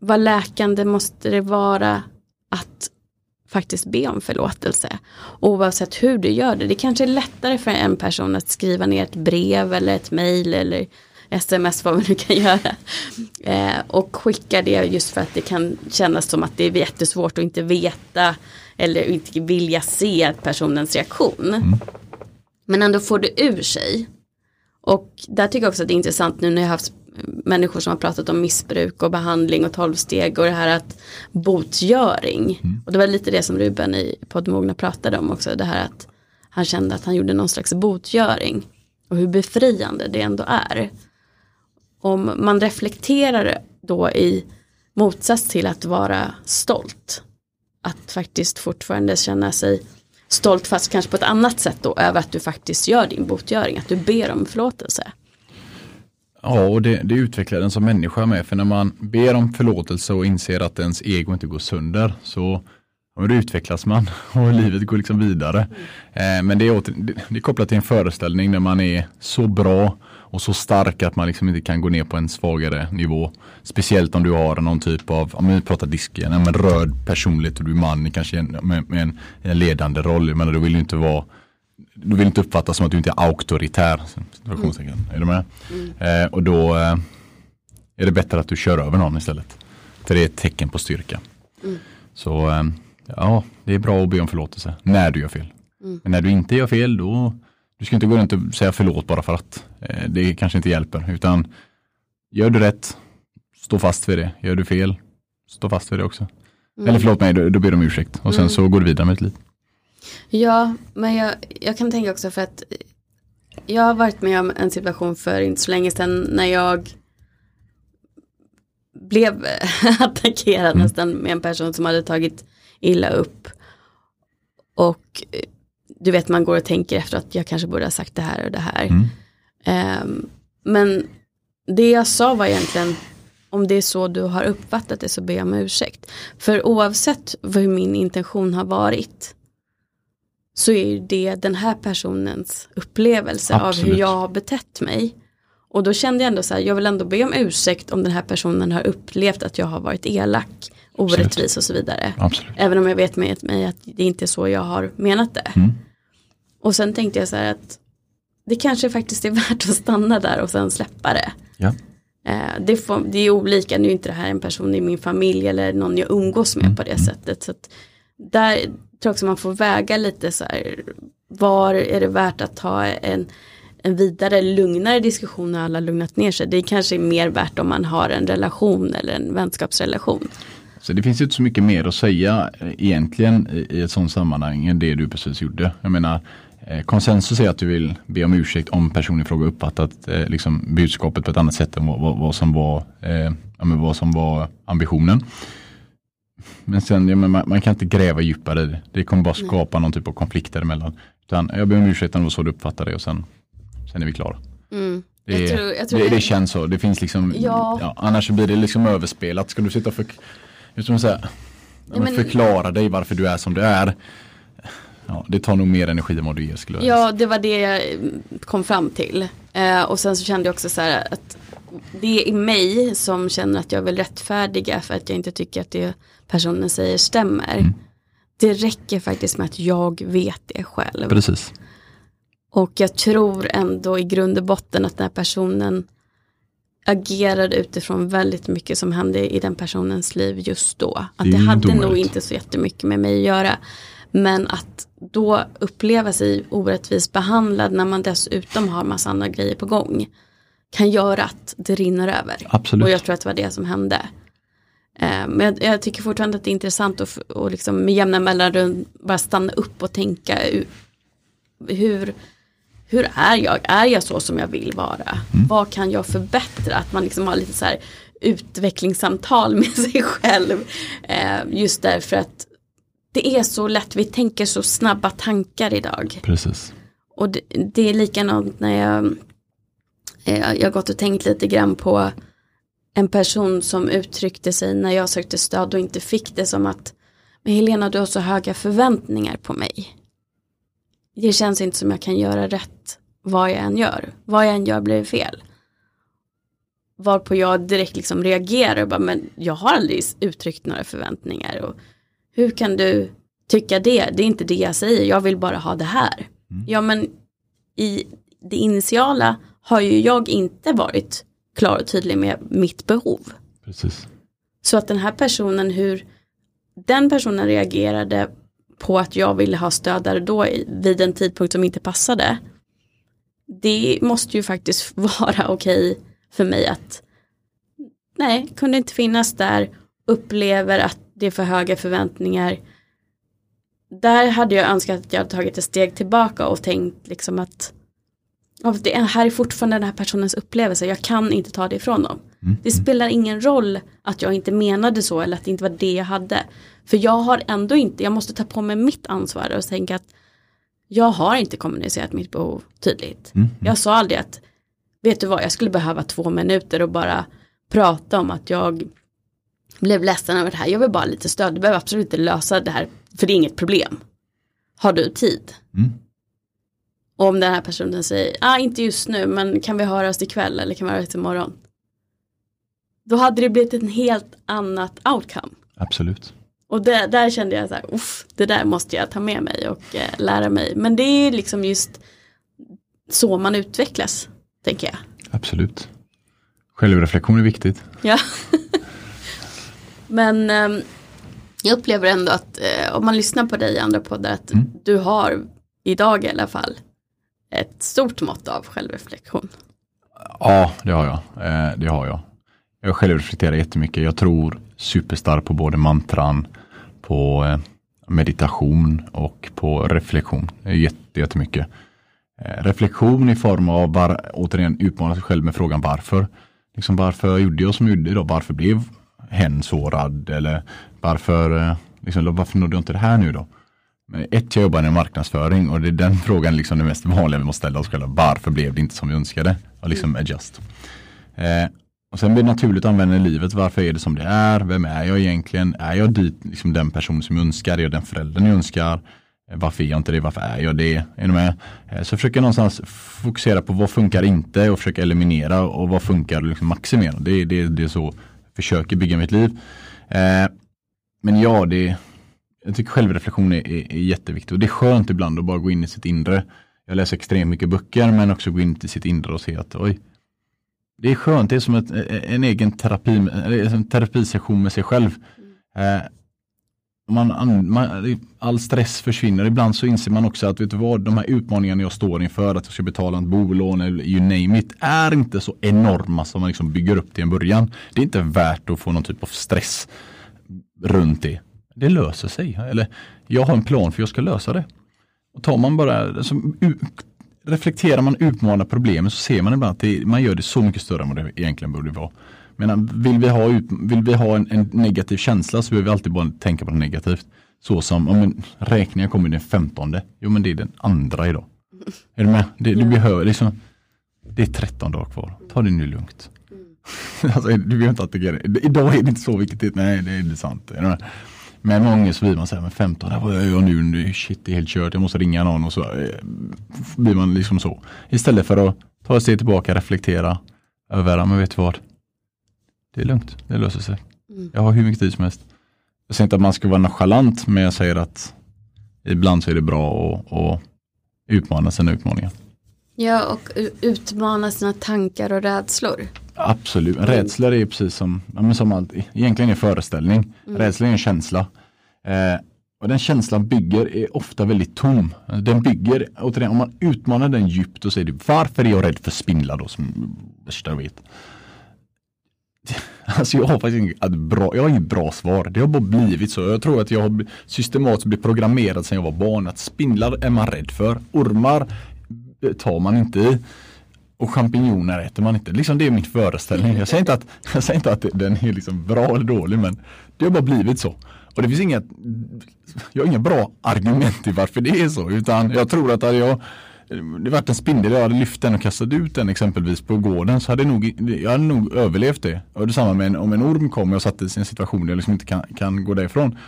Vad läkande måste det vara att faktiskt be om förlåtelse. Oavsett hur du gör det. Det kanske är lättare för en person att skriva ner ett brev eller ett mail eller sms vad man nu kan göra. Eh, och skicka det just för att det kan kännas som att det är jättesvårt att inte veta eller inte vilja se personens reaktion. Mm. Men ändå får det ur sig. Och där tycker jag också att det är intressant nu när jag har haft människor som har pratat om missbruk och behandling och tolvsteg och det här att botgöring. Mm. Och det var lite det som Ruben i poddmogna pratade om också. Det här att han kände att han gjorde någon slags botgöring. Och hur befriande det ändå är. Om man reflekterar då i motsats till att vara stolt. Att faktiskt fortfarande känna sig stolt fast kanske på ett annat sätt då över att du faktiskt gör din botgöring. Att du ber om förlåtelse. Ja, och det, det utvecklar den som människa med. För när man ber om förlåtelse och inser att ens ego inte går sönder så då utvecklas man och livet går liksom vidare. Eh, men det är, åter, det, är kopplat till en föreställning där man är så bra och så stark att man liksom inte kan gå ner på en svagare nivå. Speciellt om du har någon typ av, om vi pratar disken, en röd personlighet och du är man kanske med, med en, en, ledande roll. Men du vill ju inte vara du vill inte uppfattas som att du inte är auktoritär. Mm. Är du med? Mm. Eh, och då eh, är det bättre att du kör över någon istället. För det är ett tecken på styrka. Mm. Så eh, ja, det är bra att be om förlåtelse när du gör fel. Mm. Men när du inte gör fel då du ska inte gå runt och säga förlåt bara för att. Eh, det kanske inte hjälper. Utan gör du rätt, stå fast vid det. Gör du fel, stå fast vid det också. Mm. Eller förlåt mig, då, då ber du om ursäkt. Och sen mm. så går du vidare med ditt liv. Ja, men jag, jag kan tänka också för att jag har varit med om en situation för inte så länge sedan när jag blev attackerad mm. nästan med en person som hade tagit illa upp. Och du vet man går och tänker efter att jag kanske borde ha sagt det här och det här. Mm. Um, men det jag sa var egentligen om det är så du har uppfattat det så ber jag om ursäkt. För oavsett vad min intention har varit så är det den här personens upplevelse Absolut. av hur jag har betett mig. Och då kände jag ändå så här, jag vill ändå be om ursäkt om den här personen har upplevt att jag har varit elak, orättvis Absolut. och så vidare. Absolut. Även om jag vet med mig att det inte är så jag har menat det. Mm. Och sen tänkte jag så här att det kanske faktiskt är värt att stanna där och sen släppa det. Ja. Eh, det, får, det, är olika, nu är inte det här en person i min familj eller någon jag umgås med mm. på det mm. sättet. Så där tror också man får väga lite så här, var är det värt att ta en, en vidare lugnare diskussion när alla lugnat ner sig. Det kanske är mer värt om man har en relation eller en vänskapsrelation. Så det finns inte så mycket mer att säga eh, egentligen i ett sådant sammanhang än det du precis gjorde. Jag menar, eh, konsensus är att du vill be om ursäkt om personen i fråga uppfattat eh, liksom budskapet på ett annat sätt än vad, vad, vad som, var, eh, vad som var ambitionen. Men sen, ja, men man, man, kan inte gräva djupare i det. Det kommer bara skapa någon typ av konflikter emellan. Utan jag ber om ursäkt om det var så du uppfattade det och sen, sen är vi klara. Mm. Det, jag tror, jag tror det, det, känns så. Det finns liksom, ja. Ja, annars blir det liksom överspelat. Ska du sitta och för, just säga, ja, men, förklara dig varför du är som du är. Ja, det tar nog mer energi än vad du ger skulle jag Ja, det var det jag kom fram till. Eh, och sen så kände jag också så här att det är i mig som känner att jag vill rättfärdiga för att jag inte tycker att det personen säger stämmer. Mm. Det räcker faktiskt med att jag vet det själv. Precis. Och jag tror ändå i grund och botten att den här personen agerade utifrån väldigt mycket som hände i den personens liv just då. Att det, det hade nog inte så jättemycket med mig att göra. Men att då uppleva sig orättvist behandlad när man dessutom har massa andra grejer på gång kan göra att det rinner över. Absolut. Och jag tror att det var det som hände. Eh, men jag, jag, tycker fortfarande att det är intressant att och liksom med jämna mellanrum bara stanna upp och tänka hur, hur är jag? Är jag så som jag vill vara? Mm. Vad kan jag förbättra? Att man liksom har lite så här utvecklingssamtal med sig själv. Eh, just därför att det är så lätt, vi tänker så snabba tankar idag. Precis. Och det, det är likadant när jag, eh, jag har gått och tänkt lite grann på en person som uttryckte sig när jag sökte stöd och inte fick det som att men Helena du har så höga förväntningar på mig. Det känns inte som jag kan göra rätt vad jag än gör. Vad jag än gör blir fel. Varpå jag direkt liksom reagerar och bara men jag har aldrig uttryckt några förväntningar. Och hur kan du tycka det? Det är inte det jag säger, jag vill bara ha det här. Mm. Ja men i det initiala har ju jag inte varit klar och tydlig med mitt behov. Precis. Så att den här personen, hur den personen reagerade på att jag ville ha stöd där och då vid en tidpunkt som inte passade. Det måste ju faktiskt vara okej okay för mig att nej, kunde inte finnas där, upplever att det är för höga förväntningar. Där hade jag önskat att jag tagit ett steg tillbaka och tänkt liksom att det här är fortfarande den här personens upplevelse, jag kan inte ta det ifrån dem. Mm. Det spelar ingen roll att jag inte menade så eller att det inte var det jag hade. För jag har ändå inte, jag måste ta på mig mitt ansvar och tänka att jag har inte kommunicerat mitt behov tydligt. Mm. Jag sa aldrig att, vet du vad, jag skulle behöva två minuter och bara prata om att jag blev ledsen över det här. Jag vill bara lite stöd, du behöver absolut inte lösa det här, för det är inget problem. Har du tid? Mm. Om den här personen säger, ah, inte just nu, men kan vi höras ikväll eller kan vi höras imorgon? Då hade det blivit en helt annat outcome. Absolut. Och det, där kände jag så här, uff, det där måste jag ta med mig och eh, lära mig. Men det är liksom just så man utvecklas, tänker jag. Absolut. Självreflektion är viktigt. Ja. Men eh, jag upplever ändå att eh, om man lyssnar på dig i andra poddar att mm. du har idag i alla fall ett stort mått av självreflektion. Ja, det har jag. Eh, det har jag. Jag självreflekterar jättemycket. Jag tror superstarkt på både mantran, på eh, meditation och på reflektion. Jätte, jättemycket. Eh, reflektion i form av, bara, återigen, utmana sig själv med frågan varför. Liksom varför gjorde jag som jag gjorde då? Varför blev hen sårad? Eller varför, liksom, varför nådde jag inte det här nu då? Ett, jag jobbar i marknadsföring och det är den frågan liksom det mest vanliga vi måste ställa oss själva. Varför blev det inte som vi önskade? Och liksom mm. adjust. Eh, och sen blir det naturligt att använda i livet. Varför är det som det är? Vem är jag egentligen? Är jag dit, liksom den person som jag önskar? Är jag den föräldern jag önskar? Eh, varför är jag inte det? Varför är jag det? Är med? Eh, så försöker jag någonstans fokusera på vad funkar inte och försöka eliminera och vad funkar och liksom maximera. Det, det, det är så jag försöker bygga mitt liv. Eh, men ja, det jag tycker självreflektion är, är, är jätteviktigt och det är skönt ibland att bara gå in i sitt inre. Jag läser extremt mycket böcker men också gå in i sitt inre och se att oj, det är skönt, det är som ett, en egen terapi, en terapisession med sig själv. Eh, man, man, all stress försvinner. Ibland så inser man också att vet du vad, de här utmaningarna jag står inför, att jag ska betala ett bolån eller you name it, är inte så enorma som man liksom bygger upp till en början. Det är inte värt att få någon typ av stress runt det det löser sig. Eller jag har en plan för jag ska lösa det. Och tar man bara, alltså, reflekterar man utmanar problemen så ser man ibland att det, man gör det så mycket större än vad det egentligen borde vara. Men vill vi ha, ut, vill vi ha en, en negativ känsla så behöver vi alltid bara tänka på det negativt. Så som, om en räkningen kommer den 15. Jo men det är den andra idag. Är du med? Det, du behöver, liksom, det är 13 dagar kvar. Ta det nu lugnt. alltså, du behöver inte attackera. Idag är det inte så viktigt. Nej, det är inte sant. Är med? Men många gånger så blir man så här, men 15, vad gör jag nu? Shit, det är helt kört. Jag måste ringa någon och så eh, blir man liksom så. Istället för att ta ett steg tillbaka, reflektera över, men vet du vad? Det är lugnt, det löser sig. Mm. Jag har hur mycket tid som helst. Jag säger inte att man ska vara nonchalant, men jag säger att ibland så är det bra att, att utmana sina utmaningar. Ja, och utmana sina tankar och rädslor. Absolut, rädslor är precis som, ja, men som allt, egentligen är föreställning. Rädsla är en känsla. Eh, och den känslan bygger är ofta väldigt tom. Den bygger, återigen, om man utmanar den djupt och säger varför är jag rädd för spindlar då som värsta jag vet. Alltså jag har faktiskt inget bra, jag har inget bra svar. Det har bara blivit så. Jag tror att jag har systematiskt blivit programmerad sedan jag var barn. Att spindlar är man rädd för. Ormar tar man inte i. Och champinjoner äter man inte. Liksom det är min föreställning. Jag säger inte att, jag säger inte att den är liksom bra eller dålig men det har bara blivit så. Och det finns inga, jag har inga bra argument till varför det är så. Utan jag tror att hade jag det varit en spindel, jag hade lyft den och kastat ut den exempelvis på gården så hade jag nog, jag hade nog överlevt det. Och detsamma med en, om en orm kom och jag satt i en situation där jag liksom inte kan, kan gå därifrån.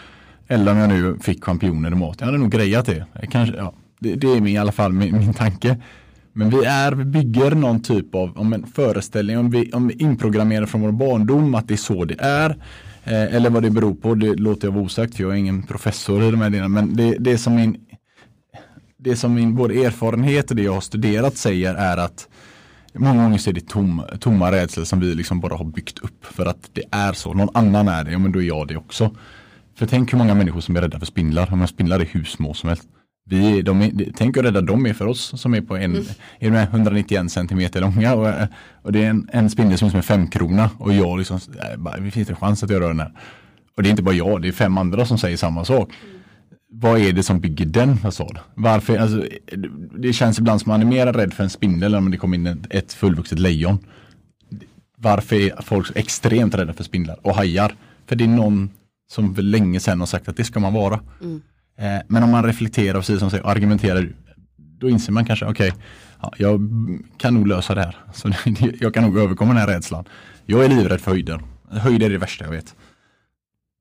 Eller om jag nu fick champinjoner i mat. Jag hade nog grejat det. Kanske, ja, det, det är min, i alla fall min, min tanke. Men vi är, vi bygger någon typ av om en föreställning, om vi, om vi inprogrammerar från vår barndom att det är så det är. Eh, eller vad det beror på, det låter jag vara osagt för jag är ingen professor i de här delarna. Men det, det som min det som min både erfarenhet och det jag har studerat säger är att många gånger så är det tom, tomma rädslor som vi liksom bara har byggt upp för att det är så. Någon annan är det, ja men då är jag det också. För tänk hur många människor som är rädda för spindlar. Om spindlar är hur små som helst. Vi, de tänk hur rädda de är för oss som är på en, mm. är de 191 centimeter långa och, och det är en, en spindel som är som en femkrona och jag liksom, bara, det finns en chans att jag rör den här. Och det är inte bara jag, det är fem andra som säger samma sak. Mm. Vad är det som bygger den fasad? Varför, alltså, det känns ibland som man är mer rädd för en spindel än om det kommer in ett fullvuxet lejon. Varför är folk så extremt rädda för spindlar och hajar? För det är någon som för länge sedan har sagt att det ska man vara. Mm. Eh, men om man reflekterar och som säger, argumenterar, då inser man kanske, okej, okay, ja, jag kan nog lösa det här. Så jag kan nog överkomma den här rädslan. Jag är livrädd för höjder. Höjder är det värsta jag vet.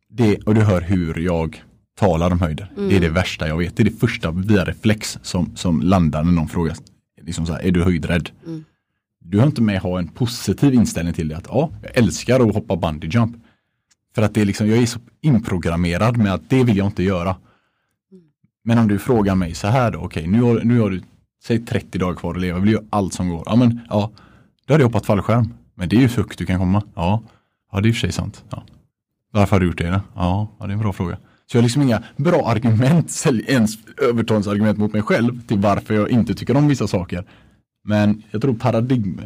Det, och du hör hur jag talar om höjder. Mm. Det är det värsta jag vet. Det är det första via reflex som, som landar när någon frågar, liksom så här, är du höjdrädd? Mm. Du har inte med att ha en positiv inställning till det. Att ja, jag älskar att hoppa bungee jump. För att det är liksom, jag är så inprogrammerad med att det vill jag inte göra. Men om du frågar mig så här då, okej okay, nu, har, nu har du, säg 30 dagar kvar att leva, vill gör allt som går. Ja men ja, då hade jag hoppat fallskärm. Men det är ju så högt du kan komma. Ja, ja det är i och för sig sant. Ja. Varför har du gjort det? Då? Ja, ja, det är en bra fråga. Så jag har liksom inga bra argument, ens övertalningsargument mot mig själv till varför jag inte tycker om vissa saker. Men jag tror paradigm,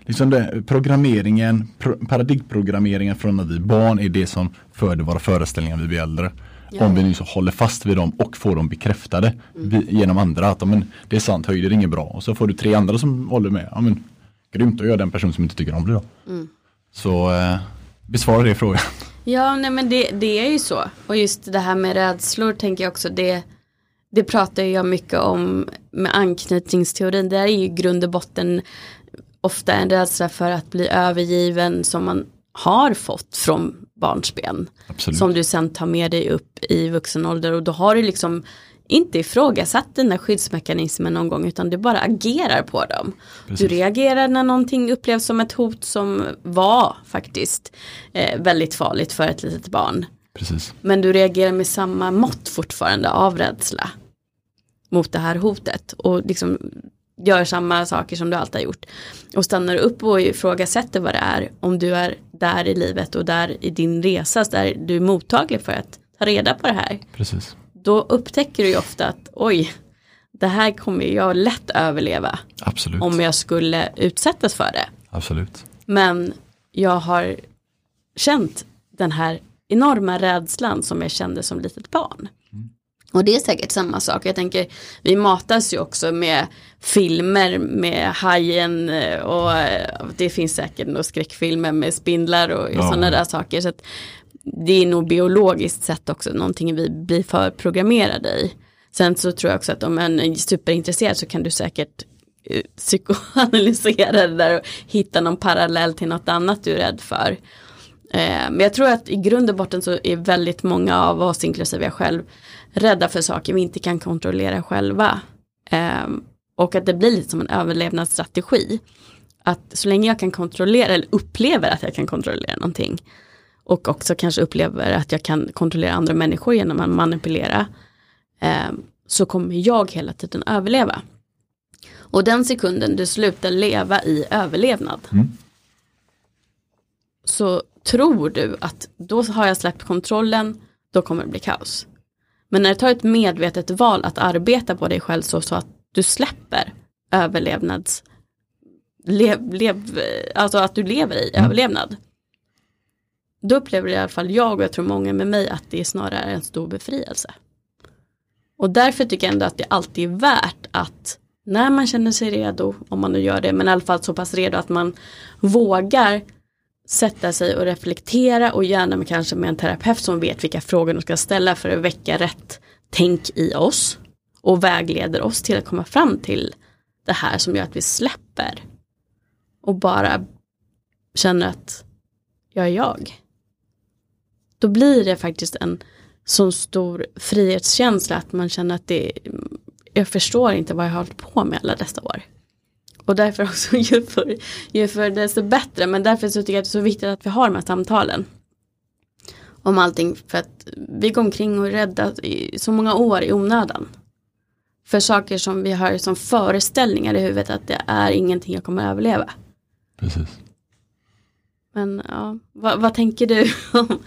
liksom det, programmeringen, pro, paradigmprogrammeringen från när vi är barn är det som föder våra föreställningar när vi blir äldre. Ja. Om vi nu så håller fast vid dem och får dem bekräftade mm. genom andra. Att men, det är sant, höjder är inget bra. Och så får du tre andra som håller med. Ja, men, grymt, då gör den person som inte tycker om det då. Mm. Så eh, besvara det frågan. Ja, nej men det, det är ju så. Och just det här med rädslor tänker jag också, det, det pratar jag mycket om med anknytningsteorin. Det är ju grund och botten ofta en rädsla för att bli övergiven som man har fått från barnsben. Absolut. Som du sen tar med dig upp i vuxen ålder och då har du liksom inte ifrågasatt dina skyddsmekanismer någon gång utan du bara agerar på dem. Precis. Du reagerar när någonting upplevs som ett hot som var faktiskt eh, väldigt farligt för ett litet barn. Precis. Men du reagerar med samma mått fortfarande av rädsla mot det här hotet och liksom gör samma saker som du alltid har gjort. Och stannar upp och ifrågasätter vad det är om du är där i livet och där i din resa där du är mottaglig för att ta reda på det här. Precis då upptäcker du ju ofta att oj, det här kommer jag lätt överleva. Absolut. Om jag skulle utsättas för det. Absolut. Men jag har känt den här enorma rädslan som jag kände som litet barn. Och det är säkert samma sak. Jag tänker, vi matas ju också med filmer med hajen eh, och eh, det finns säkert några skräckfilmer med spindlar och ja. sådana där saker. Så det är nog biologiskt sett också någonting vi blir för programmerade i. Sen så tror jag också att om man är superintresserad så kan du säkert eh, psykoanalysera det där och hitta någon parallell till något annat du är rädd för. Men jag tror att i grund och botten så är väldigt många av oss, inklusive jag själv, rädda för saker vi inte kan kontrollera själva. Um, och att det blir lite som en överlevnadsstrategi. Att så länge jag kan kontrollera eller upplever att jag kan kontrollera någonting och också kanske upplever att jag kan kontrollera andra människor genom att manipulera um, så kommer jag hela tiden överleva. Och den sekunden du slutar leva i överlevnad mm. så tror du att då har jag släppt kontrollen, då kommer det bli kaos. Men när du tar ett medvetet val att arbeta på dig själv så, så att du släpper överlevnads, lev, lev, alltså att du lever i mm. överlevnad. Då upplever i alla fall jag och jag tror många med mig att det snarare är en stor befrielse. Och därför tycker jag ändå att det alltid är värt att när man känner sig redo, om man nu gör det, men i alla fall så pass redo att man vågar sätta sig och reflektera och gärna med kanske med en terapeut som vet vilka frågor de ska ställa för att väcka rätt tänk i oss och vägleder oss till att komma fram till det här som gör att vi släpper och bara känner att jag är jag. Då blir det faktiskt en så stor frihetskänsla att man känner att det jag förstår inte vad jag har hållit på med alla dessa år. Och därför också ju förr, ju förr desto bättre. Men därför så tycker jag att det är så viktigt att vi har de här samtalen. Om allting för att vi går omkring och är rädda i så många år i onödan. För saker som vi har som föreställningar i huvudet att det är ingenting jag kommer att överleva. Precis. Men ja, vad, vad tänker du om,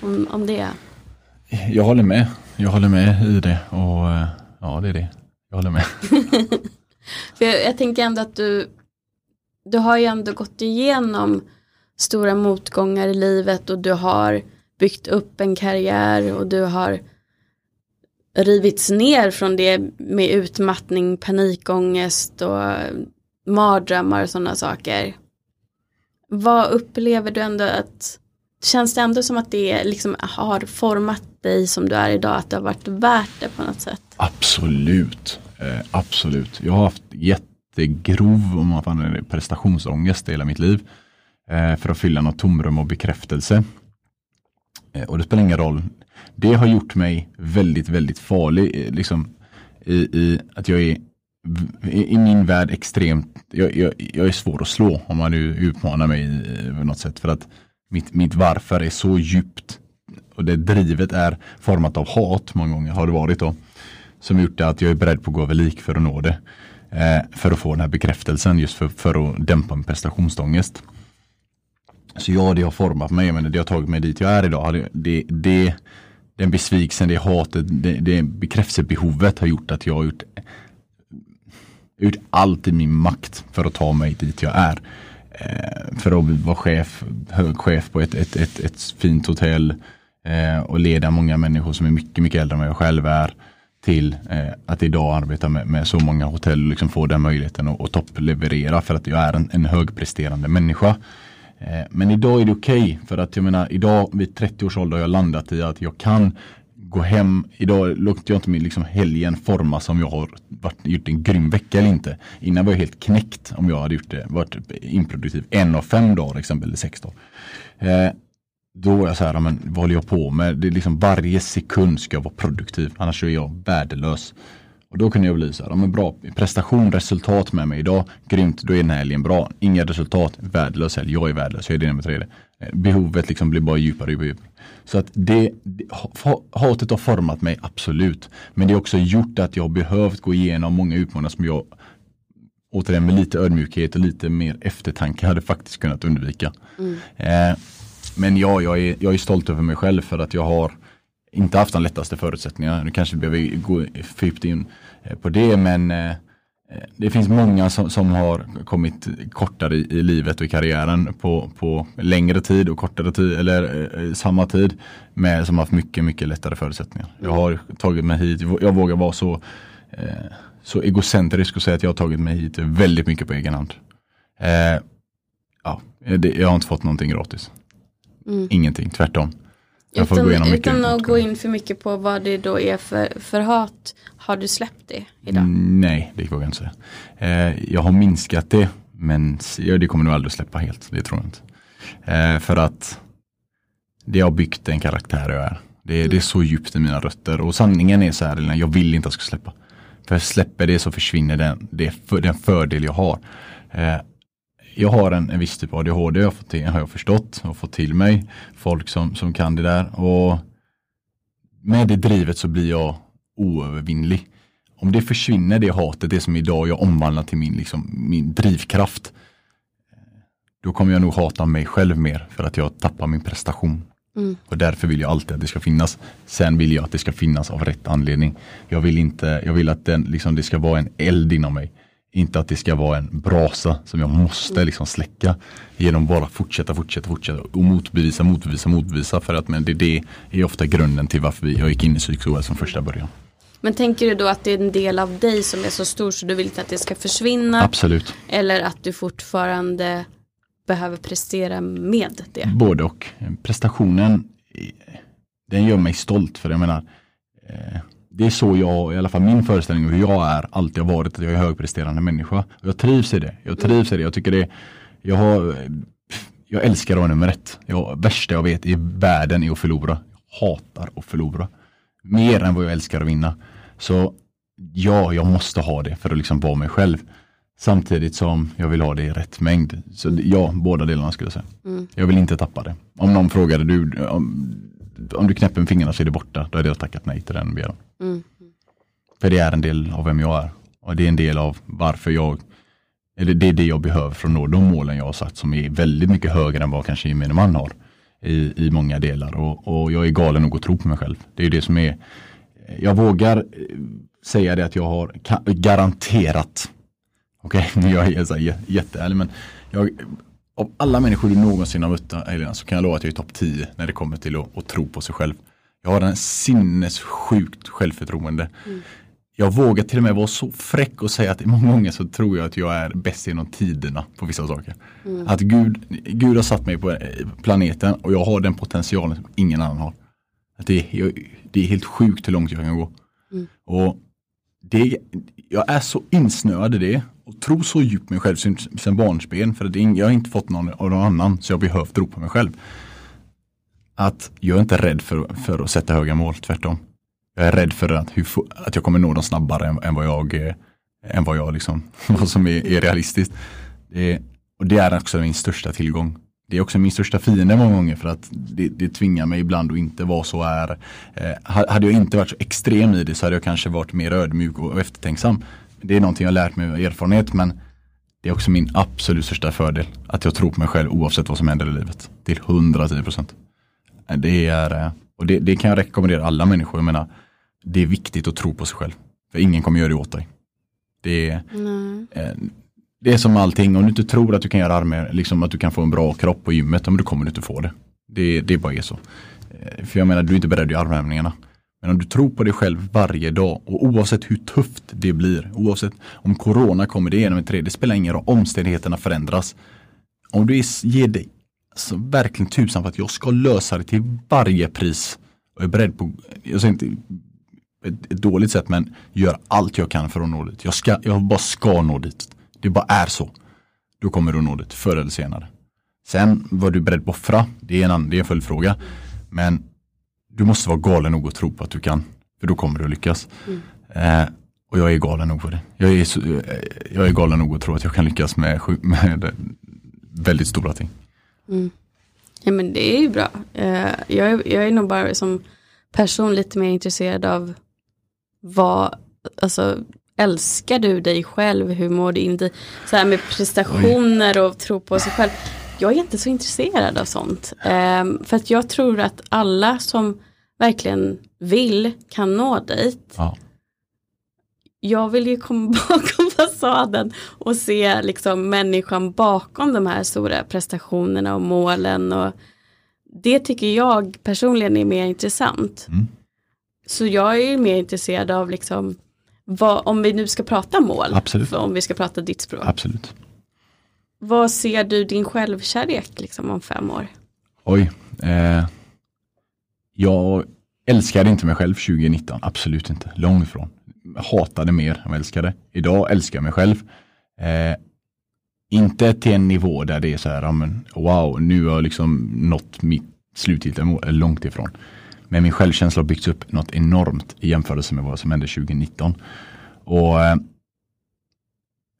om, om det? Jag håller med. Jag håller med i det och eh, ja det är det. Jag håller med. För jag, jag, tänker ändå att du, du har ju ändå gått igenom stora motgångar i livet och du har byggt upp en karriär och du har rivits ner från det med utmattning, panikångest och mardrömmar och sådana saker. Vad upplever du ändå att Känns det ändå som att det liksom har format dig som du är idag? Att det har varit värt det på något sätt? Absolut. Eh, absolut. Jag har haft jättegrov, om man får använda det, prestationsångest hela mitt liv. Eh, för att fylla något tomrum och bekräftelse. Eh, och det spelar ingen roll. Det har gjort mig väldigt, väldigt farlig. Eh, liksom, i, i, att jag är i, i min värld extremt, jag, jag, jag, är svår att slå om man nu utmanar mig eh, på något sätt. För att mitt, mitt varför är så djupt och det drivet är format av hat många gånger har det varit då som gjort att jag är beredd på att gå över lik för att nå det. Eh, för att få den här bekräftelsen just för, för att dämpa min prestationsångest. Så ja, det har format mig, men det har tagit mig dit jag är idag. Det, det, den besvikelsen, det hatet, det, det bekräftelsebehovet har gjort att jag har gjort, gjort allt i min makt för att ta mig dit jag är. Eh, för att vara chef, hög chef på ett, ett, ett, ett fint hotell eh, och leda många människor som är mycket, mycket äldre än vad jag själv är till eh, att idag arbeta med, med, så många hotell och liksom få den möjligheten att toppleverera för att jag är en, en högpresterande människa. Eh, men idag är det okej okay, för att jag menar idag vid 30 års ålder har jag landat i att jag kan gå hem, idag låter jag inte min liksom helgen forma som jag har varit, gjort en grym vecka eller inte. Innan var jag helt knäckt om jag hade gjort det, varit improduktiv en av fem dagar exempelvis, sex dagar. Eh, då är jag så här, men vad håller jag på med? Det är liksom varje sekund ska jag vara produktiv, annars är jag värdelös. Och då kunde jag bli så här, men bra prestation, resultat med mig idag, grymt, då är den här helgen bra. Inga resultat, värdelös helg, jag är värdelös, jag är det nummer tre. Eh, behovet liksom blir bara djupare och djupare. Så att det, hatet har format mig, absolut. Men det har också gjort att jag har behövt gå igenom många utmaningar som jag återigen med lite ödmjukhet och lite mer eftertanke hade faktiskt kunnat undvika. Mm. Eh, men ja, jag är, jag är stolt över mig själv för att jag har inte haft de lättaste förutsättningarna. Nu kanske vi behöver gå fördjupt in eh, på det men eh, eh, det finns många som, som har kommit kortare i, i, livet och i karriären på, på längre tid och kortare tid eller eh, samma tid med, som har haft mycket, mycket lättare förutsättningar. Jag har tagit mig hit, jag vågar vara så, eh, så egocentrisk och säga att jag har tagit mig hit väldigt mycket på egen hand. Eh, ja, det, jag har inte fått någonting gratis. Mm. Ingenting, tvärtom. Jag utan, gå utan att gå in för mycket på vad det då är för, för hat, har du släppt det idag? Mm, nej, det vågar jag inte säga. Eh, jag har minskat det, men det kommer nog aldrig släppa helt, det tror jag inte. Eh, för att det har byggt en karaktär jag är. Det, mm. det är så djupt i mina rötter och sanningen är så här, jag vill inte att jag ska släppa. För släpper det så försvinner den, det för, den fördel jag har. Eh, jag har en, en viss typ av ADHD har, fått till, har jag förstått och fått till mig. Folk som, som kan det där. Och med det drivet så blir jag oövervinnlig. Om det försvinner det hatet, det som idag jag omvandlar till min, liksom, min drivkraft. Då kommer jag nog hata mig själv mer för att jag tappar min prestation. Mm. Och därför vill jag alltid att det ska finnas. Sen vill jag att det ska finnas av rätt anledning. Jag vill inte, jag vill att den, liksom, det ska vara en eld inom mig. Inte att det ska vara en brasa som jag måste liksom släcka genom bara fortsätta, fortsätta, fortsätta och motbevisa, motbevisa, motbevisa. För att men det, det är ofta grunden till varför jag gick in i ohälsa från första början. Men tänker du då att det är en del av dig som är så stor så du vill inte att det ska försvinna? Absolut. Eller att du fortfarande behöver prestera med det? Både och. Prestationen, den gör mig stolt för jag menar eh, det är så jag, i alla fall min föreställning om hur jag är, alltid har varit att jag är högpresterande människa. Och jag trivs i det. Jag trivs i det. Jag tycker det, jag har, jag älskar att vara nummer ett. Jag, värsta jag vet i världen är att förlora. Jag hatar att förlora. Mer än vad jag älskar att vinna. Så ja, jag måste ha det för att liksom vara mig själv. Samtidigt som jag vill ha det i rätt mängd. Så ja, båda delarna skulle jag säga. Mm. Jag vill inte tappa det. Om någon frågade, du, om, om du knäpper med fingrarna så är det borta. Då hade jag tackat nej till den begäran. Mm. För det är en del av vem jag är. Och det är en del av varför jag, eller det är det jag behöver för att nå de målen jag har satt som är väldigt mycket högre än vad kanske gemene man har. I, i många delar och, och jag är galen nog att tro på mig själv. Det är det som är, jag vågar säga det att jag har garanterat, okej okay, jag är så jätteärlig men jag, av alla människor du någonsin har mött Helena så kan jag lova att jag är topp 10 när det kommer till att, att tro på sig själv. Jag har en sinnessjukt självförtroende. Mm. Jag vågar till och med vara så fräck och säga att många gånger så tror jag att jag är bäst genom tiderna på vissa saker. Mm. Att Gud, Gud har satt mig på eh, planeten och jag har den potentialen som ingen annan har. Att det, är, det är helt sjukt hur långt jag kan gå. Mm. Och det, jag är så insnöad i det och tro så djupt mig själv sen, barnsben. För det, jag har inte fått någon av någon annan så jag har behövt tro på mig själv att jag är inte rädd för, för att sätta höga mål, tvärtom. Jag är rädd för att, hur, att jag kommer nå dem snabbare än, än vad jag, eh, än vad jag liksom, vad som är, är realistiskt. Det, och det är också min största tillgång. Det är också min största fiende många gånger för att det, det tvingar mig ibland att inte vara så är. Eh, hade jag inte varit så extrem i det så hade jag kanske varit mer ödmjuk och eftertänksam. Det är någonting jag lärt mig av erfarenhet men det är också min absolut största fördel. Att jag tror på mig själv oavsett vad som händer i livet. Till 110 procent. Det, är, eh, och det, det, kan jag rekommendera alla människor. Jag menar, det är viktigt att tro på sig själv. För ingen kommer göra det åt dig. Det är, mm. det är som allting, om du inte tror att du kan göra armar, liksom att du kan få en bra kropp på gymmet, då kommer du inte få det. Det, det bara är så. Eh, för jag menar, du är inte beredd att göra armhävningarna. Men om du tror på dig själv varje dag och oavsett hur tufft det blir, oavsett om corona kommer det igenom en tredje, det spelar ingen roll, omständigheterna förändras. Om du ger dig alltså, verkligen tusan för att jag ska lösa det till varje pris. Och är beredd på, jag säger inte ett, ett dåligt sätt men gör allt jag kan för att nå dit. Jag, ska, jag bara ska nå dit. Det bara är så. Då kommer du nå dit förr eller senare. Sen vad du är beredd på att offra, det är en, annan, det är en följdfråga. Men du måste vara galen nog att tro på att du kan. För då kommer du att lyckas. Mm. Eh, och jag är galen nog för det. Jag är, så, jag är galen nog att tro att jag kan lyckas med, med väldigt stora ting. Mm. Ja men det är ju bra. Uh, jag, är, jag är nog bara som person lite mer intresserad av vad, alltså älskar du dig själv, hur mår du in dig, så här med prestationer och tro på sig själv. Jag är inte så intresserad av sånt. Um, för att jag tror att alla som verkligen vill kan nå dit. Ja. jag vill ju komma bakom fasaden och se liksom människan bakom de här stora prestationerna och målen. Och det tycker jag personligen är mer intressant. Mm. Så jag är mer intresserad av liksom vad, om vi nu ska prata mål, om vi ska prata ditt språk. Absolut. Vad ser du din självkärlek liksom om fem år? Oj. Eh, jag älskade inte mig själv 2019, absolut inte. Långt ifrån. Jag hatade mer än jag älskade. Idag älskar jag mig själv. Eh, inte till en nivå där det är så här, amen, wow, nu har jag liksom nått mitt slutgiltiga mål, långt ifrån. Men min självkänsla har byggts upp något enormt i jämförelse med vad som hände 2019. Och eh,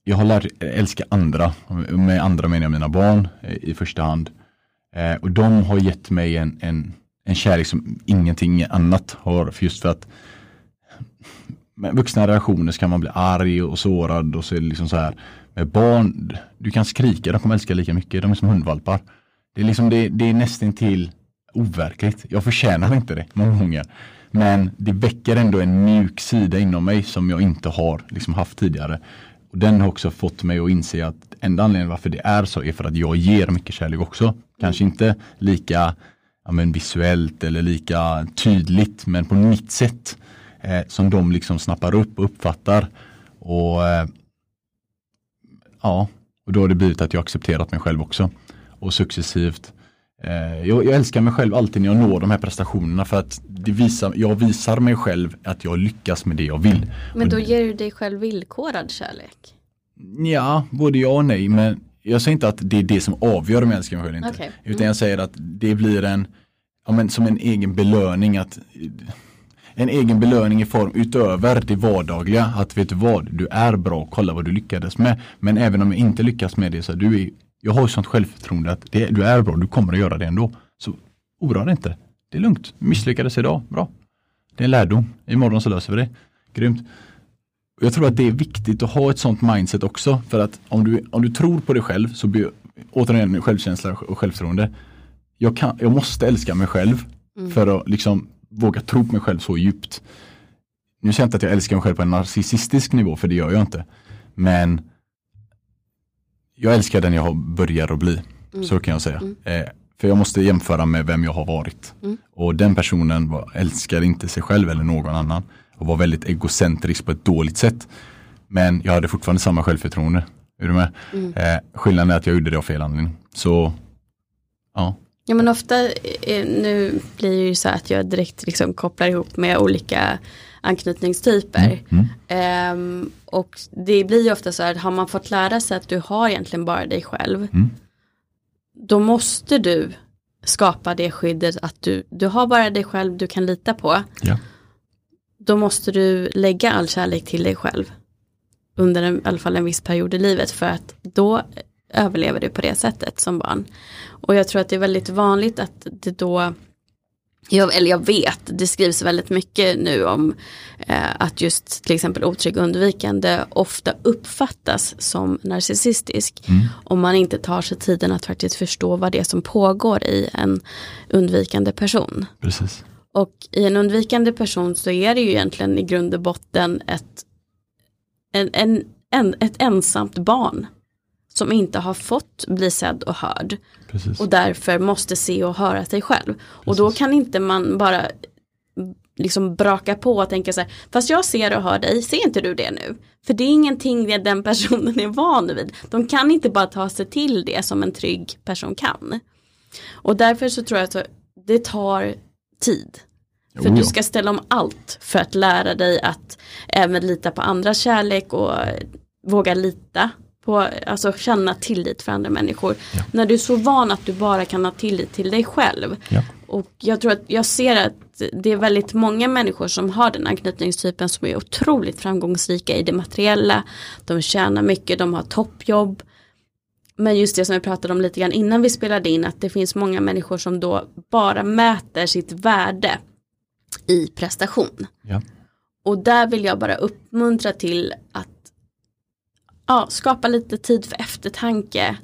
jag har lärt älska andra, med andra menar jag mina barn eh, i första hand. Eh, och de har gett mig en, en, en kärlek som ingenting annat har, för just för att med vuxna relationer så kan man bli arg och sårad och så är det liksom så här. Med barn, du kan skrika, de kommer älska lika mycket, de är som hundvalpar. Det är liksom, det, det är nästan till overkligt. Jag förtjänar inte det många gånger. Men det väcker ändå en mjuk sida inom mig som jag inte har liksom haft tidigare. Och Den har också fått mig att inse att enda anledningen varför det är så är för att jag ger mycket kärlek också. Kanske inte lika ja, men visuellt eller lika tydligt men på mitt sätt. Eh, som de liksom snappar upp och uppfattar. Och eh, ja, och då har det blivit att jag accepterat mig själv också. Och successivt jag, jag, älskar mig själv alltid när jag når de här prestationerna för att det visar, jag visar mig själv att jag lyckas med det jag vill. Men då ger du dig själv villkorad kärlek? Ja, både ja och nej. Men jag säger inte att det är det som avgör om jag älskar mig själv eller inte. Okay. Mm. Utan jag säger att det blir en, ja, men som en egen belöning. att en egen belöning i form utöver det vardagliga. Att vet du vad, du är bra, kolla vad du lyckades med. Men även om jag inte lyckas med det så du är, jag har sånt självförtroende att det, du är bra, du kommer att göra det ändå. Så oroa dig inte. Det är lugnt, misslyckades idag, bra. Det är en lärdom, imorgon så löser vi det. Grymt. Jag tror att det är viktigt att ha ett sånt mindset också. För att om du, om du tror på dig själv så blir återigen självkänsla och självförtroende. Jag, kan, jag måste älska mig själv mm. för att liksom våga tro på mig själv så djupt. Nu säger jag inte att jag älskar mig själv på en narcissistisk nivå, för det gör jag inte. Men jag älskar den jag börjar att bli. Mm. Så kan jag säga. Mm. Eh, för jag måste jämföra med vem jag har varit. Mm. Och den personen var, älskar inte sig själv eller någon annan. Och var väldigt egocentrisk på ett dåligt sätt. Men jag hade fortfarande samma självförtroende. Är du med? Mm. Eh, skillnaden är att jag gjorde det av fel anledning. Så, ja. Ja men ofta, eh, nu blir det ju så att jag direkt liksom kopplar ihop med olika anknytningstyper. Mm. Mm. Um, och det blir ju ofta så här, har man fått lära sig att du har egentligen bara dig själv. Mm. Då måste du skapa det skyddet att du, du har bara dig själv du kan lita på. Ja. Då måste du lägga all kärlek till dig själv. Under en, i alla fall en viss period i livet för att då överlever du på det sättet som barn. Och jag tror att det är väldigt vanligt att det då jag, eller jag vet, det skrivs väldigt mycket nu om eh, att just till exempel otrygg undvikande ofta uppfattas som narcissistisk. Mm. Om man inte tar sig tiden att faktiskt förstå vad det är som pågår i en undvikande person. Precis. Och i en undvikande person så är det ju egentligen i grund och botten ett, en, en, en, ett ensamt barn som inte har fått bli sedd och hörd. Precis. Och därför måste se och höra sig själv. Precis. Och då kan inte man bara liksom braka på och tänka så här, fast jag ser och hör dig, ser inte du det nu? För det är ingenting den personen är van vid. De kan inte bara ta sig till det som en trygg person kan. Och därför så tror jag att det tar tid. För du ska ställa om allt för att lära dig att även lita på andras kärlek och våga lita på, alltså känna tillit för andra människor. Ja. När du är så van att du bara kan ha tillit till dig själv. Ja. Och jag tror att jag ser att det är väldigt många människor som har den anknytningstypen som är otroligt framgångsrika i det materiella. De tjänar mycket, de har toppjobb. Men just det som vi pratade om lite grann innan vi spelade in att det finns många människor som då bara mäter sitt värde i prestation. Ja. Och där vill jag bara uppmuntra till att ja, skapa lite tid för eftertanke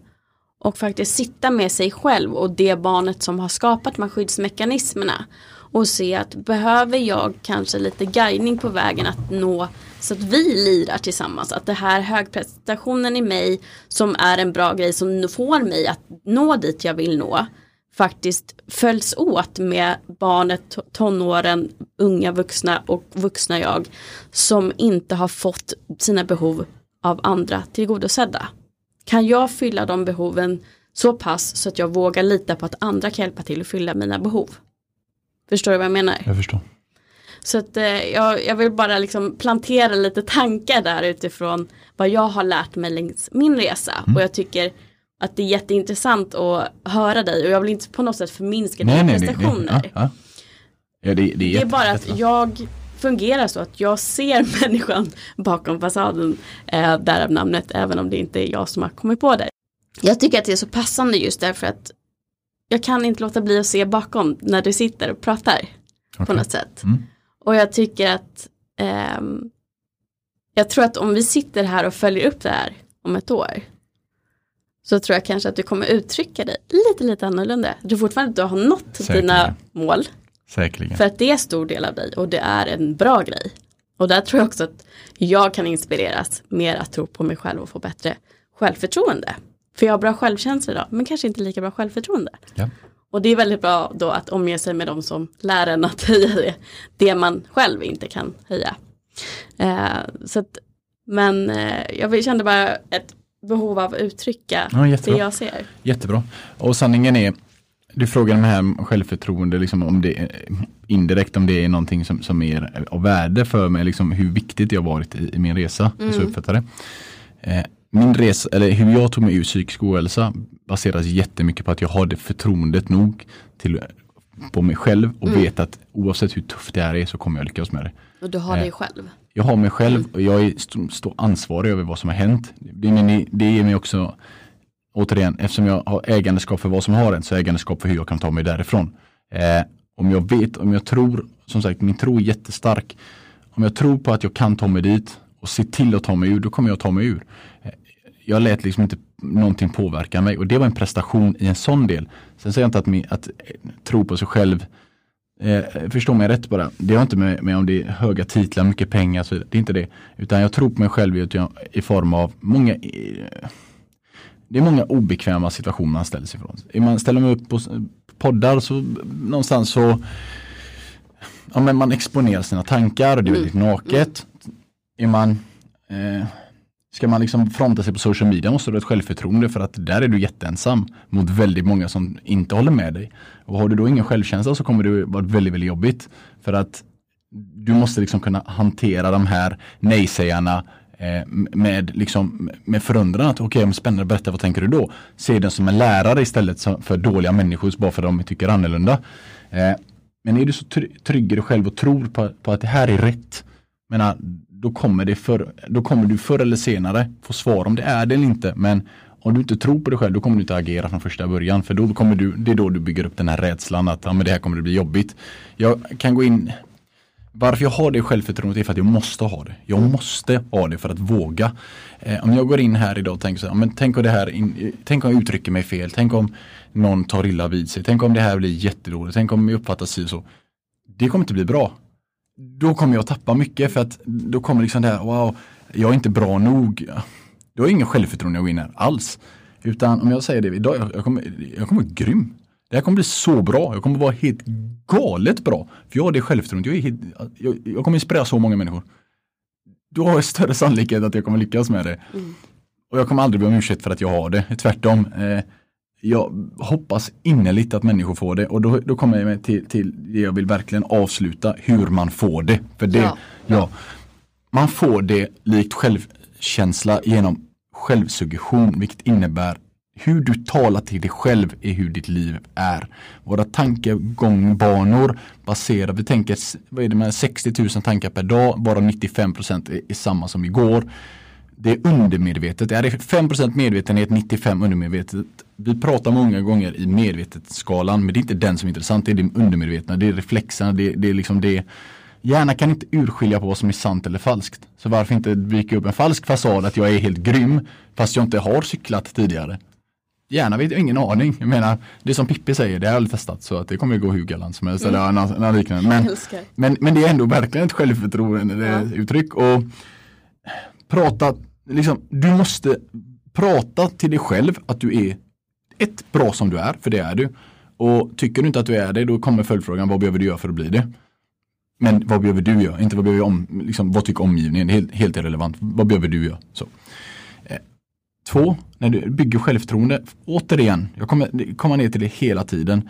och faktiskt sitta med sig själv och det barnet som har skapat de här skyddsmekanismerna och se att behöver jag kanske lite guidning på vägen att nå så att vi lirar tillsammans. Att det här högprestationen i mig som är en bra grej som får mig att nå dit jag vill nå faktiskt följs åt med barnet, tonåren, unga vuxna och vuxna jag som inte har fått sina behov av andra tillgodosedda. Kan jag fylla de behoven så pass så att jag vågar lita på att andra kan hjälpa till att fylla mina behov? Förstår du vad jag menar? Jag förstår. Så att eh, jag, jag, vill bara liksom plantera lite tankar där utifrån vad jag har lärt mig längs min resa. Mm. Och jag tycker att det är jätteintressant att höra dig och jag vill inte på något sätt förminska dina prestationer. Det, ja, ja. det, det, är bara att jag fungerar så att jag ser människan bakom fasaden, eh, därav namnet, även om det inte är jag som har kommit på det. Jag tycker att det är så passande just därför att jag kan inte låta bli att se bakom när du sitter och pratar okay. på något sätt. Mm. Och jag tycker att eh, jag tror att om vi sitter här och följer upp det här om ett år så tror jag kanske att du kommer uttrycka dig lite, lite annorlunda. Du fortfarande du har nått Säkerligen. dina mål. Säkerligen. För att det är stor del av dig och det är en bra grej. Och där tror jag också att jag kan inspireras mer att tro på mig själv och få bättre självförtroende. För jag har bra självkänsla idag, men kanske inte lika bra självförtroende. Ja. Och det är väldigt bra då att omge sig med de som lär en att höja det, det man själv inte kan höja. Eh, så att, men eh, jag kände bara ett behov av att uttrycka ja, det jag ser. Jättebra. Och sanningen är, du frågar om här självförtroende, liksom om det indirekt om det är någonting som, som är av värde för mig, liksom hur viktigt det har varit i, i min resa. Mm. Så uppfattar det. Eh, min resa, eller hur jag tog mig ur psykisk ohälsa baseras jättemycket på att jag har det förtroendet nog till, på mig själv och mm. vet att oavsett hur tufft det här är så kommer jag lyckas med det. Och du har eh, dig själv? Jag har mig själv och jag är st står ansvarig över vad som har hänt. Det, min, det ger mig också, återigen, eftersom jag har ägandeskap för vad som har hänt så ägandeskap för hur jag kan ta mig därifrån. Eh, om jag vet, om jag tror, som sagt min tro är jättestark. Om jag tror på att jag kan ta mig dit och se till att ta mig ur, då kommer jag ta mig ur. Eh, jag lät liksom inte någonting påverka mig och det var en prestation i en sån del. Sen säger jag inte att, min, att eh, tro på sig själv Eh, förstå mig rätt bara. Det har inte med, med om det är höga titlar, mycket pengar, så det är inte det. Utan jag tror på mig själv i, i form av många eh, det är många obekväma situationer man ställer sig ifrån. Man ställer mig upp på poddar så någonstans så ja, men man exponerar sina tankar och det är väldigt mm. naket. Är man eh, Ska man liksom fronta sig på social media måste du ha ett självförtroende för att där är du jätteensam mot väldigt många som inte håller med dig. Och har du då ingen självkänsla så kommer det vara väldigt, väldigt jobbigt. För att du måste liksom kunna hantera de här nej-sägarna Eh, med, liksom, med förundran. Okej, okay, spännande, berätta vad tänker du då? Se den som en lärare istället för dåliga människor bara för att de tycker annorlunda. Eh, men är du så trygg i dig själv och tror på, på att det här är rätt. Menar, då kommer, det för, då kommer du förr eller senare få svar om det är det eller inte. Men om du inte tror på dig själv, då kommer du inte agera från första början. För då kommer du, det är då du bygger upp den här rädslan att ja, men det här kommer att bli jobbigt. Jag kan gå in, varför jag har det självförtroendet är för att jag måste ha det. Jag måste ha det för att våga. Eh, om jag går in här idag och tänker så här, men tänk om det här, in, eh, tänk om jag uttrycker mig fel, tänk om någon tar illa vid sig, tänk om det här blir jättedåligt, tänk om jag uppfattas så. Det kommer inte bli bra då kommer jag tappa mycket för att då kommer liksom det här, wow, jag är inte bra nog. Du har ingen självförtroende när jag går in här alls. Utan om jag säger det idag, jag, jag kommer, jag kommer vara grym. Det här kommer bli så bra. Jag kommer vara helt galet bra. För jag har det självförtroendet. Jag, jag, jag, kommer inspirera så många människor. Då har jag större sannolikhet att jag kommer lyckas med det. Mm. Och jag kommer aldrig be om ursäkt för att jag har det. Tvärtom. Eh, jag hoppas innerligt att människor får det och då, då kommer jag till, till det jag vill verkligen avsluta, hur man får det. För det, ja. ja man får det likt självkänsla genom självsuggestion, vilket innebär hur du talar till dig själv är hur ditt liv är. Våra tankegångbanor baserar, vi tänker, vad är det med 60 000 tankar per dag, bara 95 är, är samma som igår det är undermedvetet. Det är 5% medvetenhet, 95 undermedvetet. Vi pratar många gånger i medvetetskalan men det är inte den som är intressant. Det är det undermedvetna, det är reflexerna, det, det är liksom det. Hjärnan kan inte urskilja på vad som är sant eller falskt. Så varför inte dyka upp en falsk fasad att jag är helt grym fast jag inte har cyklat tidigare. Gärna vet jag ingen aning. Jag menar, det som Pippi säger, det har jag aldrig testat så att det kommer gå hur galant som helst. Eller liknande. Men, men, men det är ändå verkligen ett självförtroende ja. uttryck. Och prata, liksom, du måste prata till dig själv att du är ett, bra som du är, för det är du. Och tycker du inte att du är det, då kommer följdfrågan, vad behöver du göra för att bli det? Men vad behöver du göra? Inte vad behöver om, liksom, vad tycker omgivningen? Helt, helt irrelevant. Vad behöver du göra? Så. Två, när du bygger självförtroende, återigen, jag kommer komma ner till det hela tiden.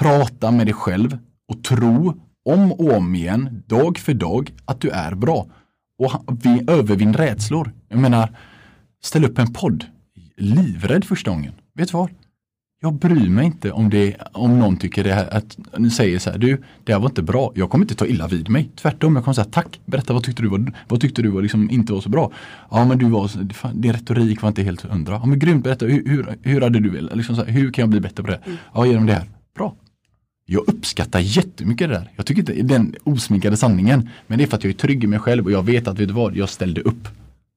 Prata med dig själv och tro om och om igen, dag för dag, att du är bra. Och vi övervinn rädslor. Jag menar, ställ upp en podd. Livrädd första gången. Vet du vad? Jag bryr mig inte om, det, om någon tycker det här, att ni säger så här, du, det här var inte bra. Jag kommer inte ta illa vid mig. Tvärtom, jag kommer säga tack, berätta vad tyckte du var, vad tyckte du var liksom inte var så bra? Ja men du var, din retorik var inte helt hundra. Ja men grymt, berätta, hur, hur, hur hade du velat, liksom hur kan jag bli bättre på det? Mm. Ja genom det här, bra. Jag uppskattar jättemycket det där. Jag tycker inte den osminkade sanningen. Men det är för att jag är trygg i mig själv och jag vet att, vet du vad, jag ställde upp.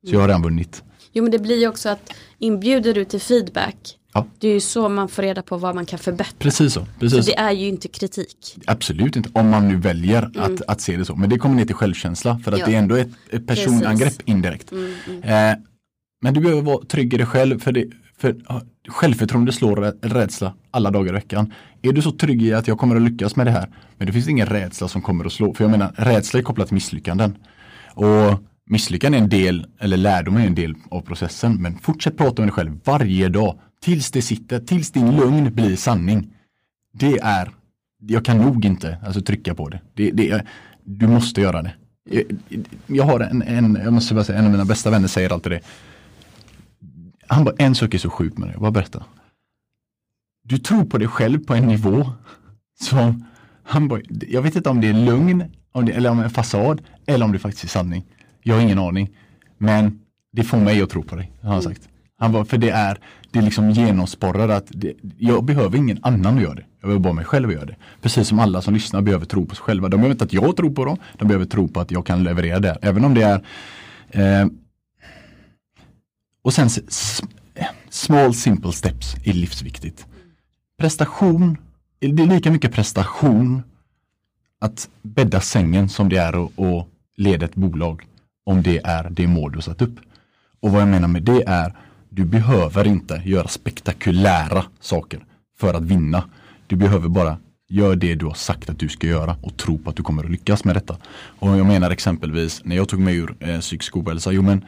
Så jag har redan vunnit. Jo men det blir ju också att inbjuder du till feedback Ja. Det är ju så man får reda på vad man kan förbättra. Precis så. Precis. så det är ju inte kritik. Absolut inte, om man nu väljer mm. att, att se det så. Men det kommer ner till självkänsla för att ja. det är ändå ett, ett personangrepp Precis. indirekt. Mm, mm. Eh, men du behöver vara trygg i dig själv för, det, för självförtroende slår rädsla alla dagar i veckan. Är du så trygg i att jag kommer att lyckas med det här, men det finns ingen rädsla som kommer att slå. För jag menar, rädsla är kopplat till misslyckanden. Och misslyckande är en del, eller lärdom är en del av processen. Men fortsätt prata med dig själv varje dag. Tills det sitter, tills din lugn blir sanning. Det är, jag kan nog inte alltså, trycka på det. det, det du måste göra det. Jag, jag har en, en, jag måste bara säga, en av mina bästa vänner säger alltid det. Han bara, en sak är så sjuk med det, bara berätta. Du tror på dig själv på en nivå som, han bara, jag vet inte om det är lugn, om det, eller om det är en fasad, eller om det faktiskt är sanning. Jag har ingen aning. Men det får mig att tro på dig, har han sagt. Han var, för det är, det är liksom genomsporrar att det, jag behöver ingen annan att göra det. Jag behöver bara mig själv att göra det. Precis som alla som lyssnar behöver tro på sig själva. De behöver inte att jag tror på dem, de behöver tro på att jag kan leverera det. Även om det är eh, Och sen small simple steps är livsviktigt. Prestation, det är lika mycket prestation att bädda sängen som det är att, att leda ett bolag. Om det är det mål du satt upp. Och vad jag menar med det är du behöver inte göra spektakulära saker för att vinna. Du behöver bara göra det du har sagt att du ska göra och tro på att du kommer att lyckas med detta. Och jag menar exempelvis när jag tog mig ur eh, psykisk ohälsa, jo men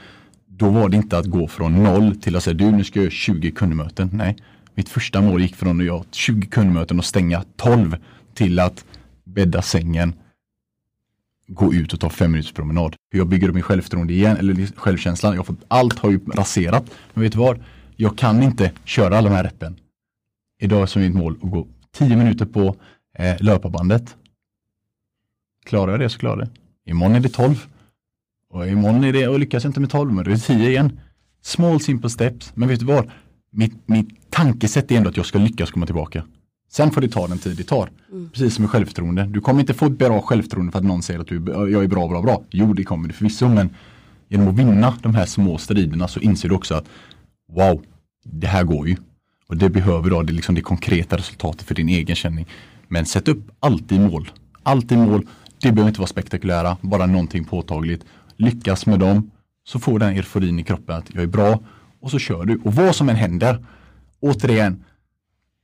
då var det inte att gå från noll till att säga du nu ska jag göra 20 kundmöten. Nej, mitt första mål gick från att göra 20 kundmöten och stänga 12 till att bädda sängen, gå ut och ta fem minuters promenad. Jag bygger upp min självförtroende igen, eller självkänslan. Jag fått, allt har ju raserat. Men vet du vad? Jag kan inte köra alla de här reppen. Idag är mitt mål att gå tio minuter på eh, löparbandet. Klarar jag det så klarar jag det. Imorgon är det 12. Och imorgon är det, och lyckas jag inte med 12, men det är 10 igen. Small simple steps. Men vet du vad? Mitt, mitt tankesätt är ändå att jag ska lyckas komma tillbaka. Sen får det ta den tid det tar. Mm. Precis som med självförtroende. Du kommer inte få ett bra självförtroende för att någon säger att du, jag är bra, bra, bra. Jo, det kommer du förvisso, men genom att vinna de här små striderna så inser du också att wow, det här går ju. Och det behöver då, det är liksom det konkreta resultatet för din egen känning. Men sätt upp alltid mål. Alltid mål. Det behöver inte vara spektakulära, bara någonting påtagligt. Lyckas med dem, så får den euforin i kroppen att jag är bra och så kör du. Och vad som än händer, återigen,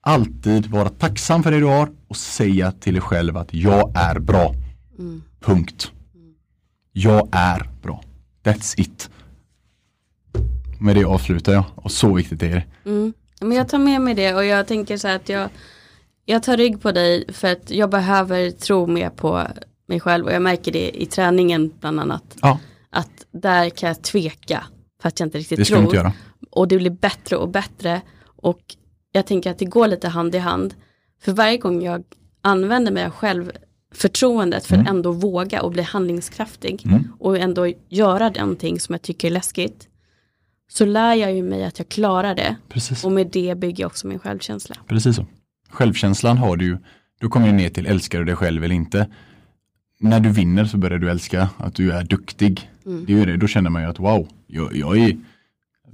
alltid vara tacksam för det du har och säga till dig själv att jag är bra. Mm. Punkt. Jag är bra. That's it. Med det avslutar jag och så viktigt är det. Mm. Men jag tar med mig det och jag tänker så här att jag, jag tar rygg på dig för att jag behöver tro mer på mig själv och jag märker det i träningen bland annat. Ja. Att där kan jag tveka för att jag inte riktigt det tror. Inte och det blir bättre och bättre och jag tänker att det går lite hand i hand. För varje gång jag använder mig av självförtroendet för mm. att ändå våga och bli handlingskraftig mm. och ändå göra någonting som jag tycker är läskigt. Så lär jag ju mig att jag klarar det. Precis. Och med det bygger jag också min självkänsla. Precis så. Självkänslan har du, du kommer ju ner till älskar du dig själv eller inte. När du vinner så börjar du älska att du är duktig. Mm. Det är det, då känner man ju att wow, jag, jag är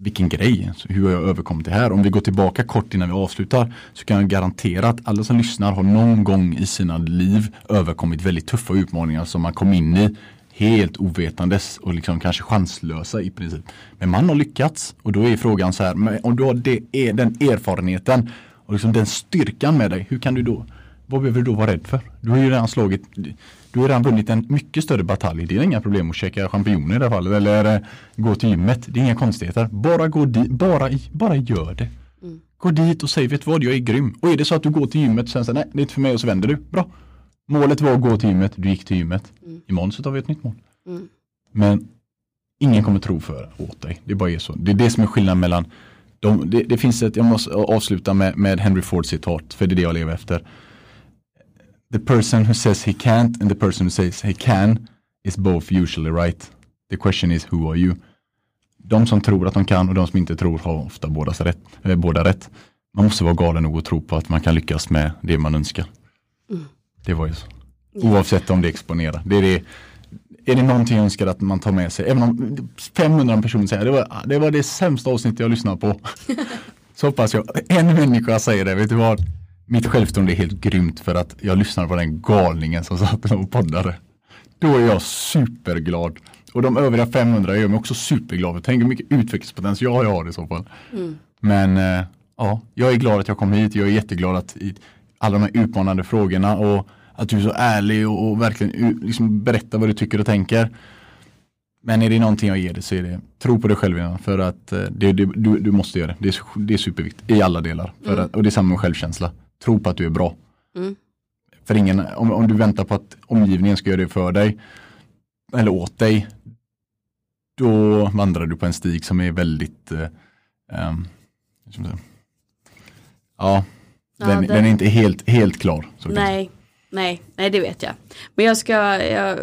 vilken grej, hur har jag överkommit det här? Om vi går tillbaka kort innan vi avslutar så kan jag garantera att alla som lyssnar har någon gång i sina liv överkommit väldigt tuffa utmaningar som man kom in i helt ovetandes och liksom kanske chanslösa i princip. Men man har lyckats och då är frågan så här, om du har det, den erfarenheten och liksom den styrkan med dig, hur kan du då, vad behöver du då vara rädd för? Du har ju redan slagit, du har redan vunnit en mycket större batalj. Det är inga problem att käka champinjoner i det här fallet eller eh, gå till gymmet. Det är inga konstigheter. Bara gå dit, bara, bara gör det. Mm. Gå dit och säg, vet du vad, jag är grym. Och är det så att du går till gymmet och sen säger nej, det är inte för mig och så vänder du. Bra. Målet var att gå till gymmet, du gick till gymmet. Mm. Imorgon så tar vi ett nytt mål. Mm. Men ingen kommer tro för åt dig. Det bara är så. Det är det som är skillnaden mellan de, det, det, finns ett, jag måste avsluta med, med Henry Ford citat, för det är det jag lever efter. The person who says he can't and the person who says he can is both usually right. The question is who are you? De som tror att de kan och de som inte tror har ofta båda rätt. Eh, båda rätt. Man måste vara galen nog att tro på att man kan lyckas med det man önskar. Mm. Det var ju så. Oavsett om det exponerar. Det är, det, är det någonting jag önskar att man tar med sig, även om 500 personer säger det var, det var det sämsta avsnittet jag lyssnat på. så hoppas jag en människa säger det, vet du vad? Mitt självförtroende är helt grymt för att jag lyssnade på den galningen som satt och poddade. Då är jag superglad. Och de övriga 500 gör mig också superglad. Tänk hur mycket utvecklingspotential jag har i så fall. Mm. Men äh, ja, jag är glad att jag kom hit. Jag är jätteglad att alla de här utmanande frågorna och att du är så ärlig och, och verkligen liksom berättar vad du tycker och tänker. Men är det någonting jag ger dig så är det tro på dig själv innan för att eh, det, det, du, du måste göra det. Det är, det är superviktigt i alla delar. Mm. att, och det är samma med självkänsla. Tro på att du är bra. Mm. För ingen, om, om du väntar på att omgivningen ska göra det för dig eller åt dig då vandrar du på en stig som är väldigt eh, um, ja, ja den, den, är inte helt, helt klar. nej, nej, nej, det vet jag. Men jag ska, jag,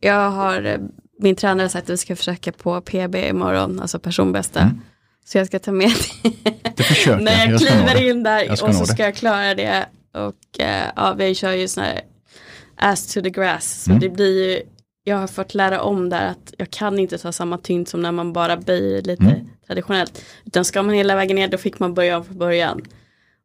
jag har, min tränare har sagt att vi ska försöka på PB imorgon, alltså personbästa. Mm. Så jag ska ta med det. Det försöker När jag, kliver in där och så ska jag klara det. Och uh, ja, vi kör ju sån här ass to the grass. Så mm. det blir ju, jag har fått lära om där att jag kan inte ta samma tyngd som när man bara böjer lite mm. traditionellet. Utan ska man hela vägen ner då fick man börja om från början.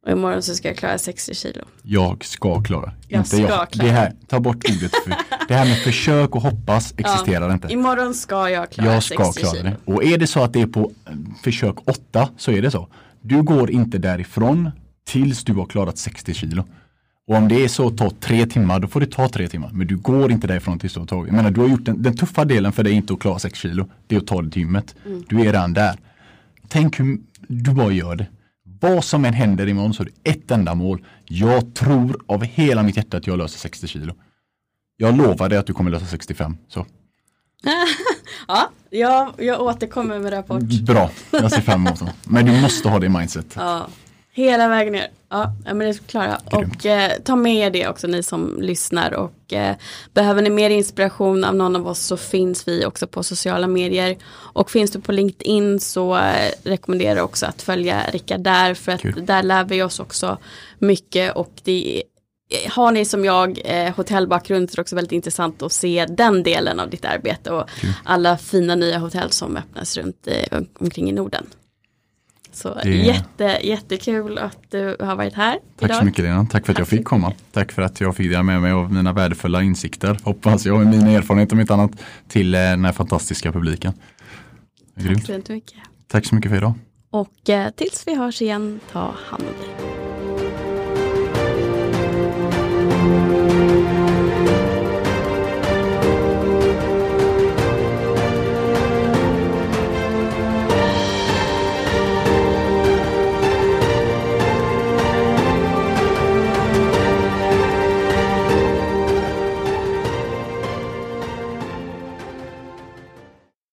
Och imorgon så ska jag klara 60 kilo. Jag ska klara. Jag inte ska jag. klara. Det här, ta bort ordet. För, det här med försök och hoppas existerar ja, inte. Imorgon ska jag klara jag ska 60 klara kilo. Det. Och är det så att det är på eh, försök 8 så är det så. Du går inte därifrån tills du har klarat 60 kilo. Och om det är så att ta tre timmar, då får det ta tre timmar. Men du går inte därifrån tills du har tagit. Jag menar, du har gjort den, den tuffa delen för dig inte att klara 6 kilo. Det är att ta det till gymmet. Mm. Du är redan där. Tänk hur du bara gör det. Vad som än händer imorgon så är det ett enda mål. Jag tror av hela mitt hjärta att jag löser 60 kilo. Jag lovar dig att du kommer lösa 65. Så. ja, jag, jag återkommer med rapport. Bra, jag ser fram emot det. Men du måste ha det mindset. Ja. Hela vägen ner. Ja, men det ska klara. Och eh, ta med er det också ni som lyssnar. Och eh, behöver ni mer inspiration av någon av oss så finns vi också på sociala medier. Och finns du på LinkedIn så eh, rekommenderar jag också att följa Rickard där. För att Kul. där lär vi oss också mycket. Och det har ni som jag eh, hotellbakgrund så är det också väldigt intressant att se den delen av ditt arbete och Kul. alla fina nya hotell som öppnas runt eh, omkring i Norden. Så det... jätte, jättekul att du har varit här. Tack idag. så mycket Lena. Tack för att jag fick komma. Tack för att jag fick dela med mig av mina värdefulla insikter, hoppas jag, och mina erfarenheter om inte annat, till eh, den här fantastiska publiken. Grymt. Tack så mycket. Tack så mycket för idag. Och eh, tills vi hörs igen, ta hand om dig.